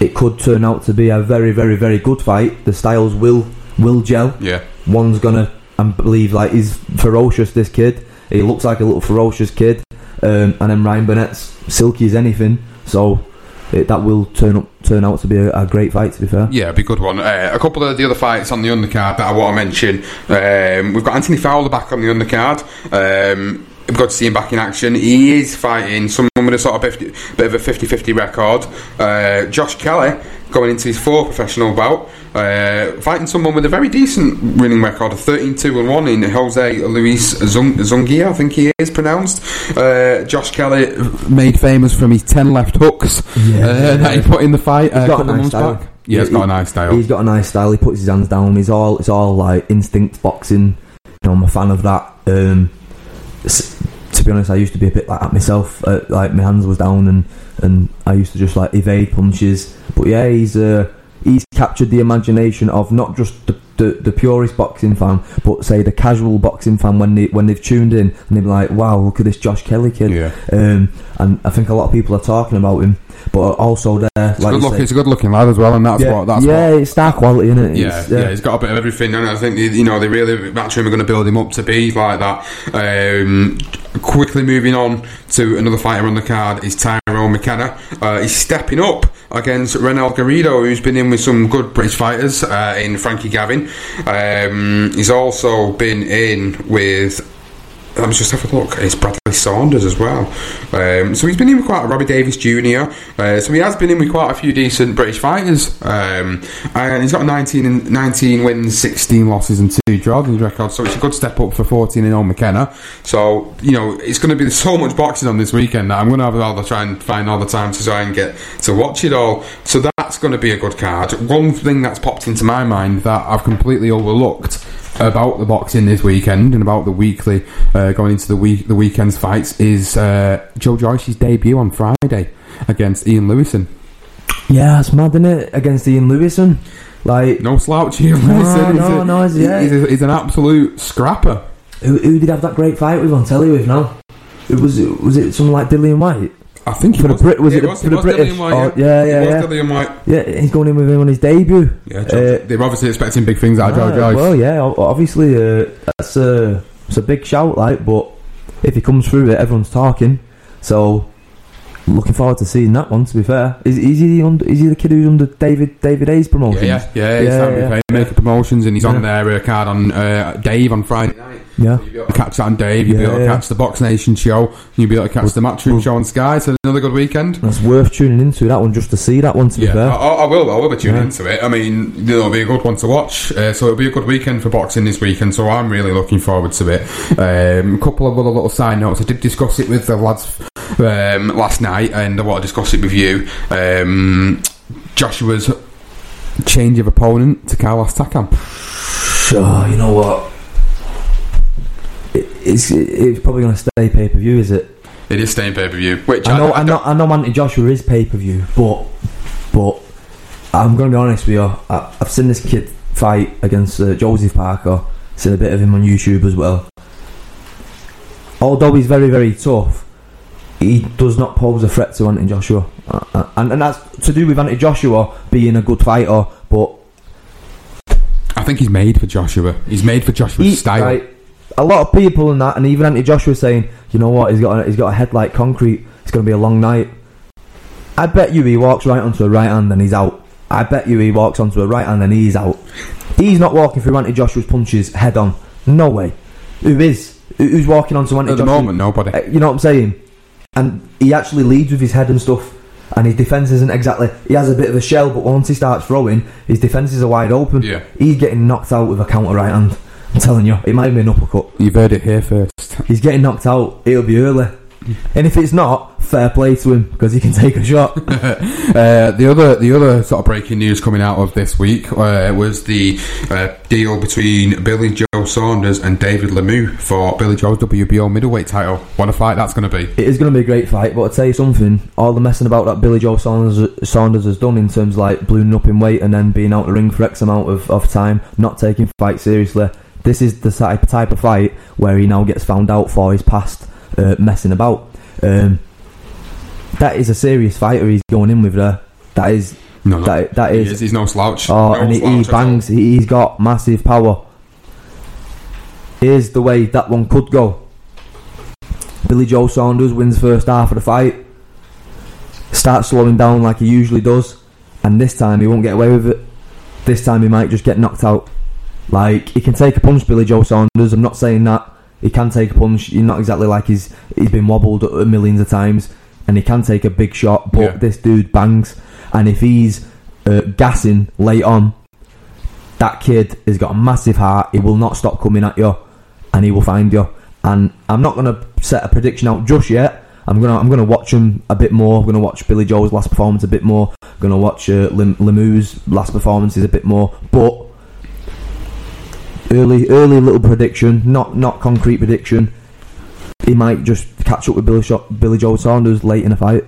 It could turn out to be a very, very, very good fight. The styles will will gel. Yeah, One's gonna, I believe, like he's ferocious. This kid, he looks like a little ferocious kid. Um, and then Ryan Burnett's silky as anything. So it, that will turn up, turn out to be a, a great fight. To be fair. Yeah, be a good one. Uh, a couple of the other fights on the undercard that I want to mention. Um, we've got Anthony Fowler back on the undercard. Um, we've got to see him back in action. He is fighting someone with a sort of 50, bit of a 50-50 record. Uh, Josh Kelly going into his fourth professional bout. Uh, fighting someone with a very decent winning record of 13-2 and 1 in Jose Luis Zung- Zungia, I think he is pronounced. Uh, Josh Kelly made famous from his 10 left hooks Yeah. uh, that he put in the fight uh, He's a got a couple nice months style. back. Yeah, he's got a nice style. He's got a nice style. He puts his hands down. He's all it's all like instinct boxing. You know, I'm a fan of that. Um, to be honest, I used to be a bit like that myself. Uh, like my hands was down, and and I used to just like evade punches. But yeah, he's uh, he's captured the imagination of not just the, the, the purist boxing fan, but say the casual boxing fan when they when they've tuned in and they're like, "Wow, look at this Josh Kelly kid." Yeah. Um, and I think a lot of people are talking about him, but also there, like good look, he's a good looking lad as well, and that's yeah, what that's yeah, what. it's star quality, isn't it? Yeah, It's, yeah, he's got a bit of everything, and I think you know they really Matchroom are going to build him up to be like that. Um, quickly moving on to another fighter on the card is Tyrone McKenna. Uh, he's stepping up against Renald Garrido, who's been in with some good British fighters uh, in Frankie Gavin. Um, he's also been in with. Let me just have a look. It's Bradley Saunders as well. Um, so he's been in with quite a Robbie Davies Jr. Uh, so he has been in with quite a few decent British fighters. Um, and he's got 19, and 19 wins, 16 losses, and two draws in his record. So it's a good step up for 14 in old McKenna. So, you know, it's going to be so much boxing on this weekend that I'm going to have all the try and find all the time to try and get to watch it all. So that's going to be a good card. One thing that's popped into my mind that I've completely overlooked about the boxing this weekend and about the weekly uh, going into the week the weekend's fights is uh, Joe Joyce's debut on Friday against Ian Lewison. yeah, it's mad, isn't it? Against Ian Lewison, like No slouch, Ian No, Lewison. He's no, a- no, he's- yeah. he's, a- he's an absolute scrapper. who, who did have that great fight with on telly with now? It was was it someone like Dillian Whyte? I think he For the Brit- was yeah, it the- was, for the British? Oh, yeah, yeah, yeah. Dillian Whyte. Yeah, he's going in with him on his debut. Yeah, Uh, they're obviously expecting big things out of Joe Joyce. Well, yeah, obviously uh, that's a it's a big shout, like, but if he comes through it, everyone's talking. So looking forward to seeing that one. To be fair, is, is he under, is he the kid who's under David David Haye's promotion? yeah, yeah, yeah. He's Yeah, having yeah. making promotions, and he's on Yeah. their uh, card on uh, Dave on Friday night. Yeah. You'll be able to catch that on Dave. You'll be able to yeah. catch the Box Nation show. You'll be able to catch the Matchroom show on Sky. So another good weekend. That's worth tuning into that one just to see that one. To be Yeah, fair, I, I will. I will be tuning Yeah. into it. I mean, you know, it'll be a good one to watch. Uh, so it'll be a good weekend for boxing this weekend. So I'm really looking forward to it. Um, a couple of other little side notes. I did discuss it with the lads um, last night, and I want to discuss it with you. Um, Joshua's change of opponent to Carlos Takam. Oh, you know what? It, it's it's probably going to stay pay per view, is it? It is staying pay per view. Which I know, I, know, I know. Anthony Joshua is pay per view, but but I'm going to be honest with you. I, I've seen this kid fight against uh, Joseph Parker. Seen a bit of him on YouTube as well. Although he's very, very tough, he does not pose a threat to Anthony Joshua, uh, uh, and and that's to do with Anthony Joshua being a good fighter. But I think he's made for Joshua. He's made for Joshua's he, style. like, a lot of people and that, and even Anthony Joshua saying, you know what, he's got a, he's got a head like concrete. It's going to be a long night. I bet you he walks right onto a right hand and he's out. I bet you he walks onto a right hand and he's out. He's not walking through Anthony Joshua's punches head on. No way. Who is? Who's walking onto Anthony At the moment, nobody. Uh, You know what I'm saying? And he actually leads with his head and stuff. And his defence isn't exactly. He has a bit of a shell, but once he starts throwing, his defences are wide open. Yeah. He's getting knocked out with a counter right hand. I'm telling you, it might be an uppercut. You've heard it here first. He's getting knocked out. It'll be early. And if it's not, fair play to him because he can take a shot. Uh, the other, the other sort of breaking news coming out of this week uh, was the uh, deal between Billy Joe Saunders and David Lemieux for Billy Joe's WBO middleweight title. What a fight that's going to be! it is going to be a great fight, but I'll tell you something. All the messing about that Billy Joe Saunders, Saunders has done in terms of like ballooning up in weight and then being out the ring for X amount of, of time, not taking fight seriously. This is the type type of fight where he now gets found out for his past uh, messing about. Um, that is a serious fighter he's going in with there. That is No, no, That- that he is- He's no slouch. Oh, No and he, he slouch at bangs. He's got massive power. Here's the way that one could go. Billy Joe Saunders wins first half of the fight. Starts slowing down like he usually does, and this time he won't get away with it. This time he might just get knocked out. Like he can take a punch, Billy Joe Saunders. I'm not saying that he can take a punch. He's not exactly like he's he's been wobbled a millions of times, and he can take a big shot. But Yeah. this dude bangs, and if he's uh, gassing late on, that kid has got a massive heart. He will not stop coming at you, and he will find you. And I'm not gonna set a prediction out just yet. I'm gonna I'm gonna watch him a bit more. I'm gonna watch Billy Joe's last performance a bit more. I'm gonna watch uh, Lim- last performances a bit more. But early early little prediction, not not concrete prediction. He might just catch up with Billy, Sho- Billy Joe Saunders late in a fight.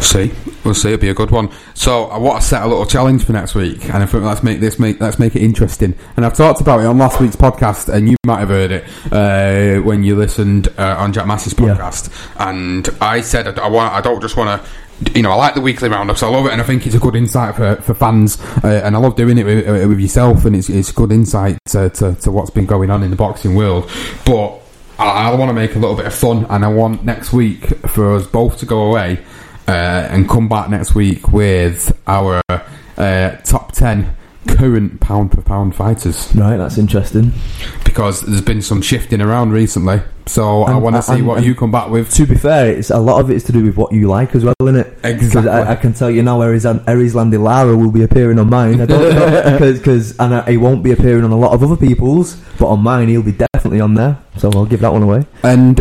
See, we'll see. It'll be a good one. So I want to set a little challenge for next week, and I think let's make this make let's make it interesting. And I've talked about it on last week's podcast, and you might have heard it uh, when you listened uh, on Jack Mass's Yeah. podcast. And I said I, I want I don't just want to. You know, I like the weekly roundups. I love it, and I think it's a good insight for, for fans. Uh, and I love doing it with, uh, with yourself, and it's it's good insight to, to, to what's been going on in the boxing world. But I, I want to make a little bit of fun, and I want next week for us both to go away uh, and come back next week with our uh, top 10 current pound for pound fighters Right, that's interesting. because there's been some shifting around recently. So I want to see and- what and- you come back with. To be fair, it's a lot of it is to do with what you like as well, isn't it? Exactly. I, I can tell you now, Aries Landy Lara will be appearing on mine. I don't know because and he won't be appearing on a lot of other people's, but on mine he'll be definitely on there. So I'll give that one away. And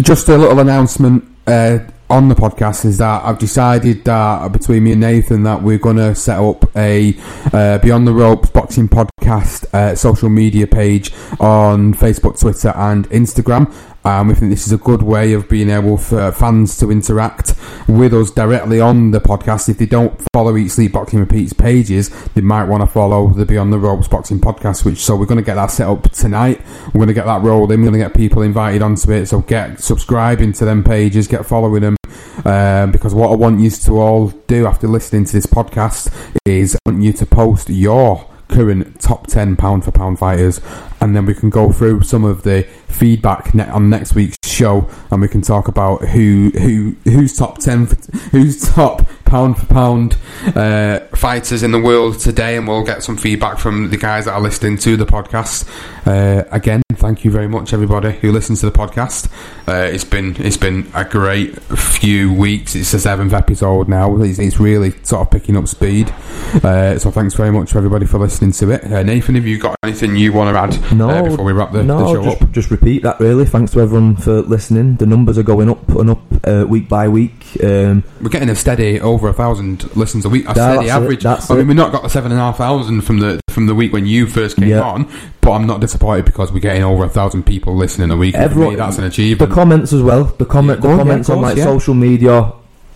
just a little announcement uh, on the podcast is that I've decided that between me and Nathan that we're going to set up a uh, Beyond the Ropes boxing podcast uh, social media page on Facebook, Twitter, and Instagram. Um, we think this is a good way of being able for fans to interact with us directly on the podcast. If they don't follow Eat Sleep Boxing Repeats pages, they might want to follow the Beyond the Ropes Boxing podcast. Which so we're going to get that set up tonight. We're going to get that rolling. We're going to get people invited onto it. So get subscribing to them pages, get following them. Um, because what I want you to all do after listening to this podcast is I want you to post your current top 10 pound for pound fighters and then we can go through some of the feedback ne- on next week's show and we can talk about who who who's top 10 for, who's top pound for pound uh, fighters in the world today and we'll get some feedback from the guys that are listening to the podcast. Uh, again thank you very much everybody who listens to the podcast. Uh, it's been it's been a great few weeks. It's the seventh episode now. It's, it's really sort of picking up speed. Uh, so thanks very much everybody for listening to it. Uh, Nathan have you got anything you want to add No, uh, before we wrap the, no, the show just, up? just repeat that. Really, thanks to everyone for listening. The numbers are going up and up uh, week by week. Um, we're getting a steady over a thousand listens a week a steady that's it, average that's I mean we've not got the seven and a half thousand from the from the week when you first came Yeah. on but I'm not disappointed because we're getting over a thousand people listening a week Everyone- me, that's an achievement. the comments as well. The comment, Yeah, the on, yeah, comments on like social media.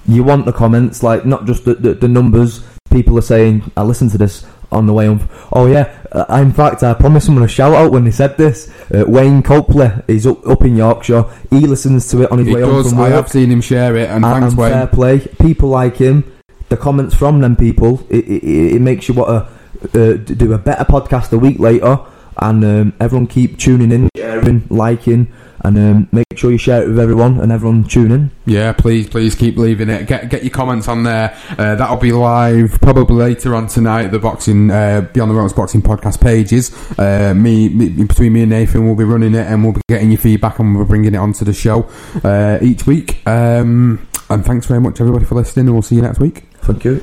You want the comments, like not just the, the, the numbers. People are saying, "I listen to this on the way home. Oh yeah, uh, in fact, I promised someone a shout out when they said this. Uh, Wayne Copley is up, up in Yorkshire. He listens to it on his He way home does. from I have seen him share it, and and, thanks, and Wayne. fair play. People like him, the comments from them people, it, it, it makes you want to uh, do a better podcast a week later. And um, everyone keep tuning in, sharing, liking, and um, make sure you share it with everyone and everyone tune in. Yeah, please, please keep leaving it. Get get your comments on there. Uh, that'll be live probably later on tonight. The boxing uh, Beyond the Ropes boxing podcast pages. Uh, me, me between me and Nathan we'll be running it, and we'll be getting your feedback, and we'll be bringing it onto the show uh, each week. Um, and thanks very much, everybody, for listening, and we'll see you next week. Thank you.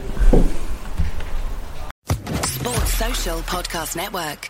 Sports Social Podcast Network.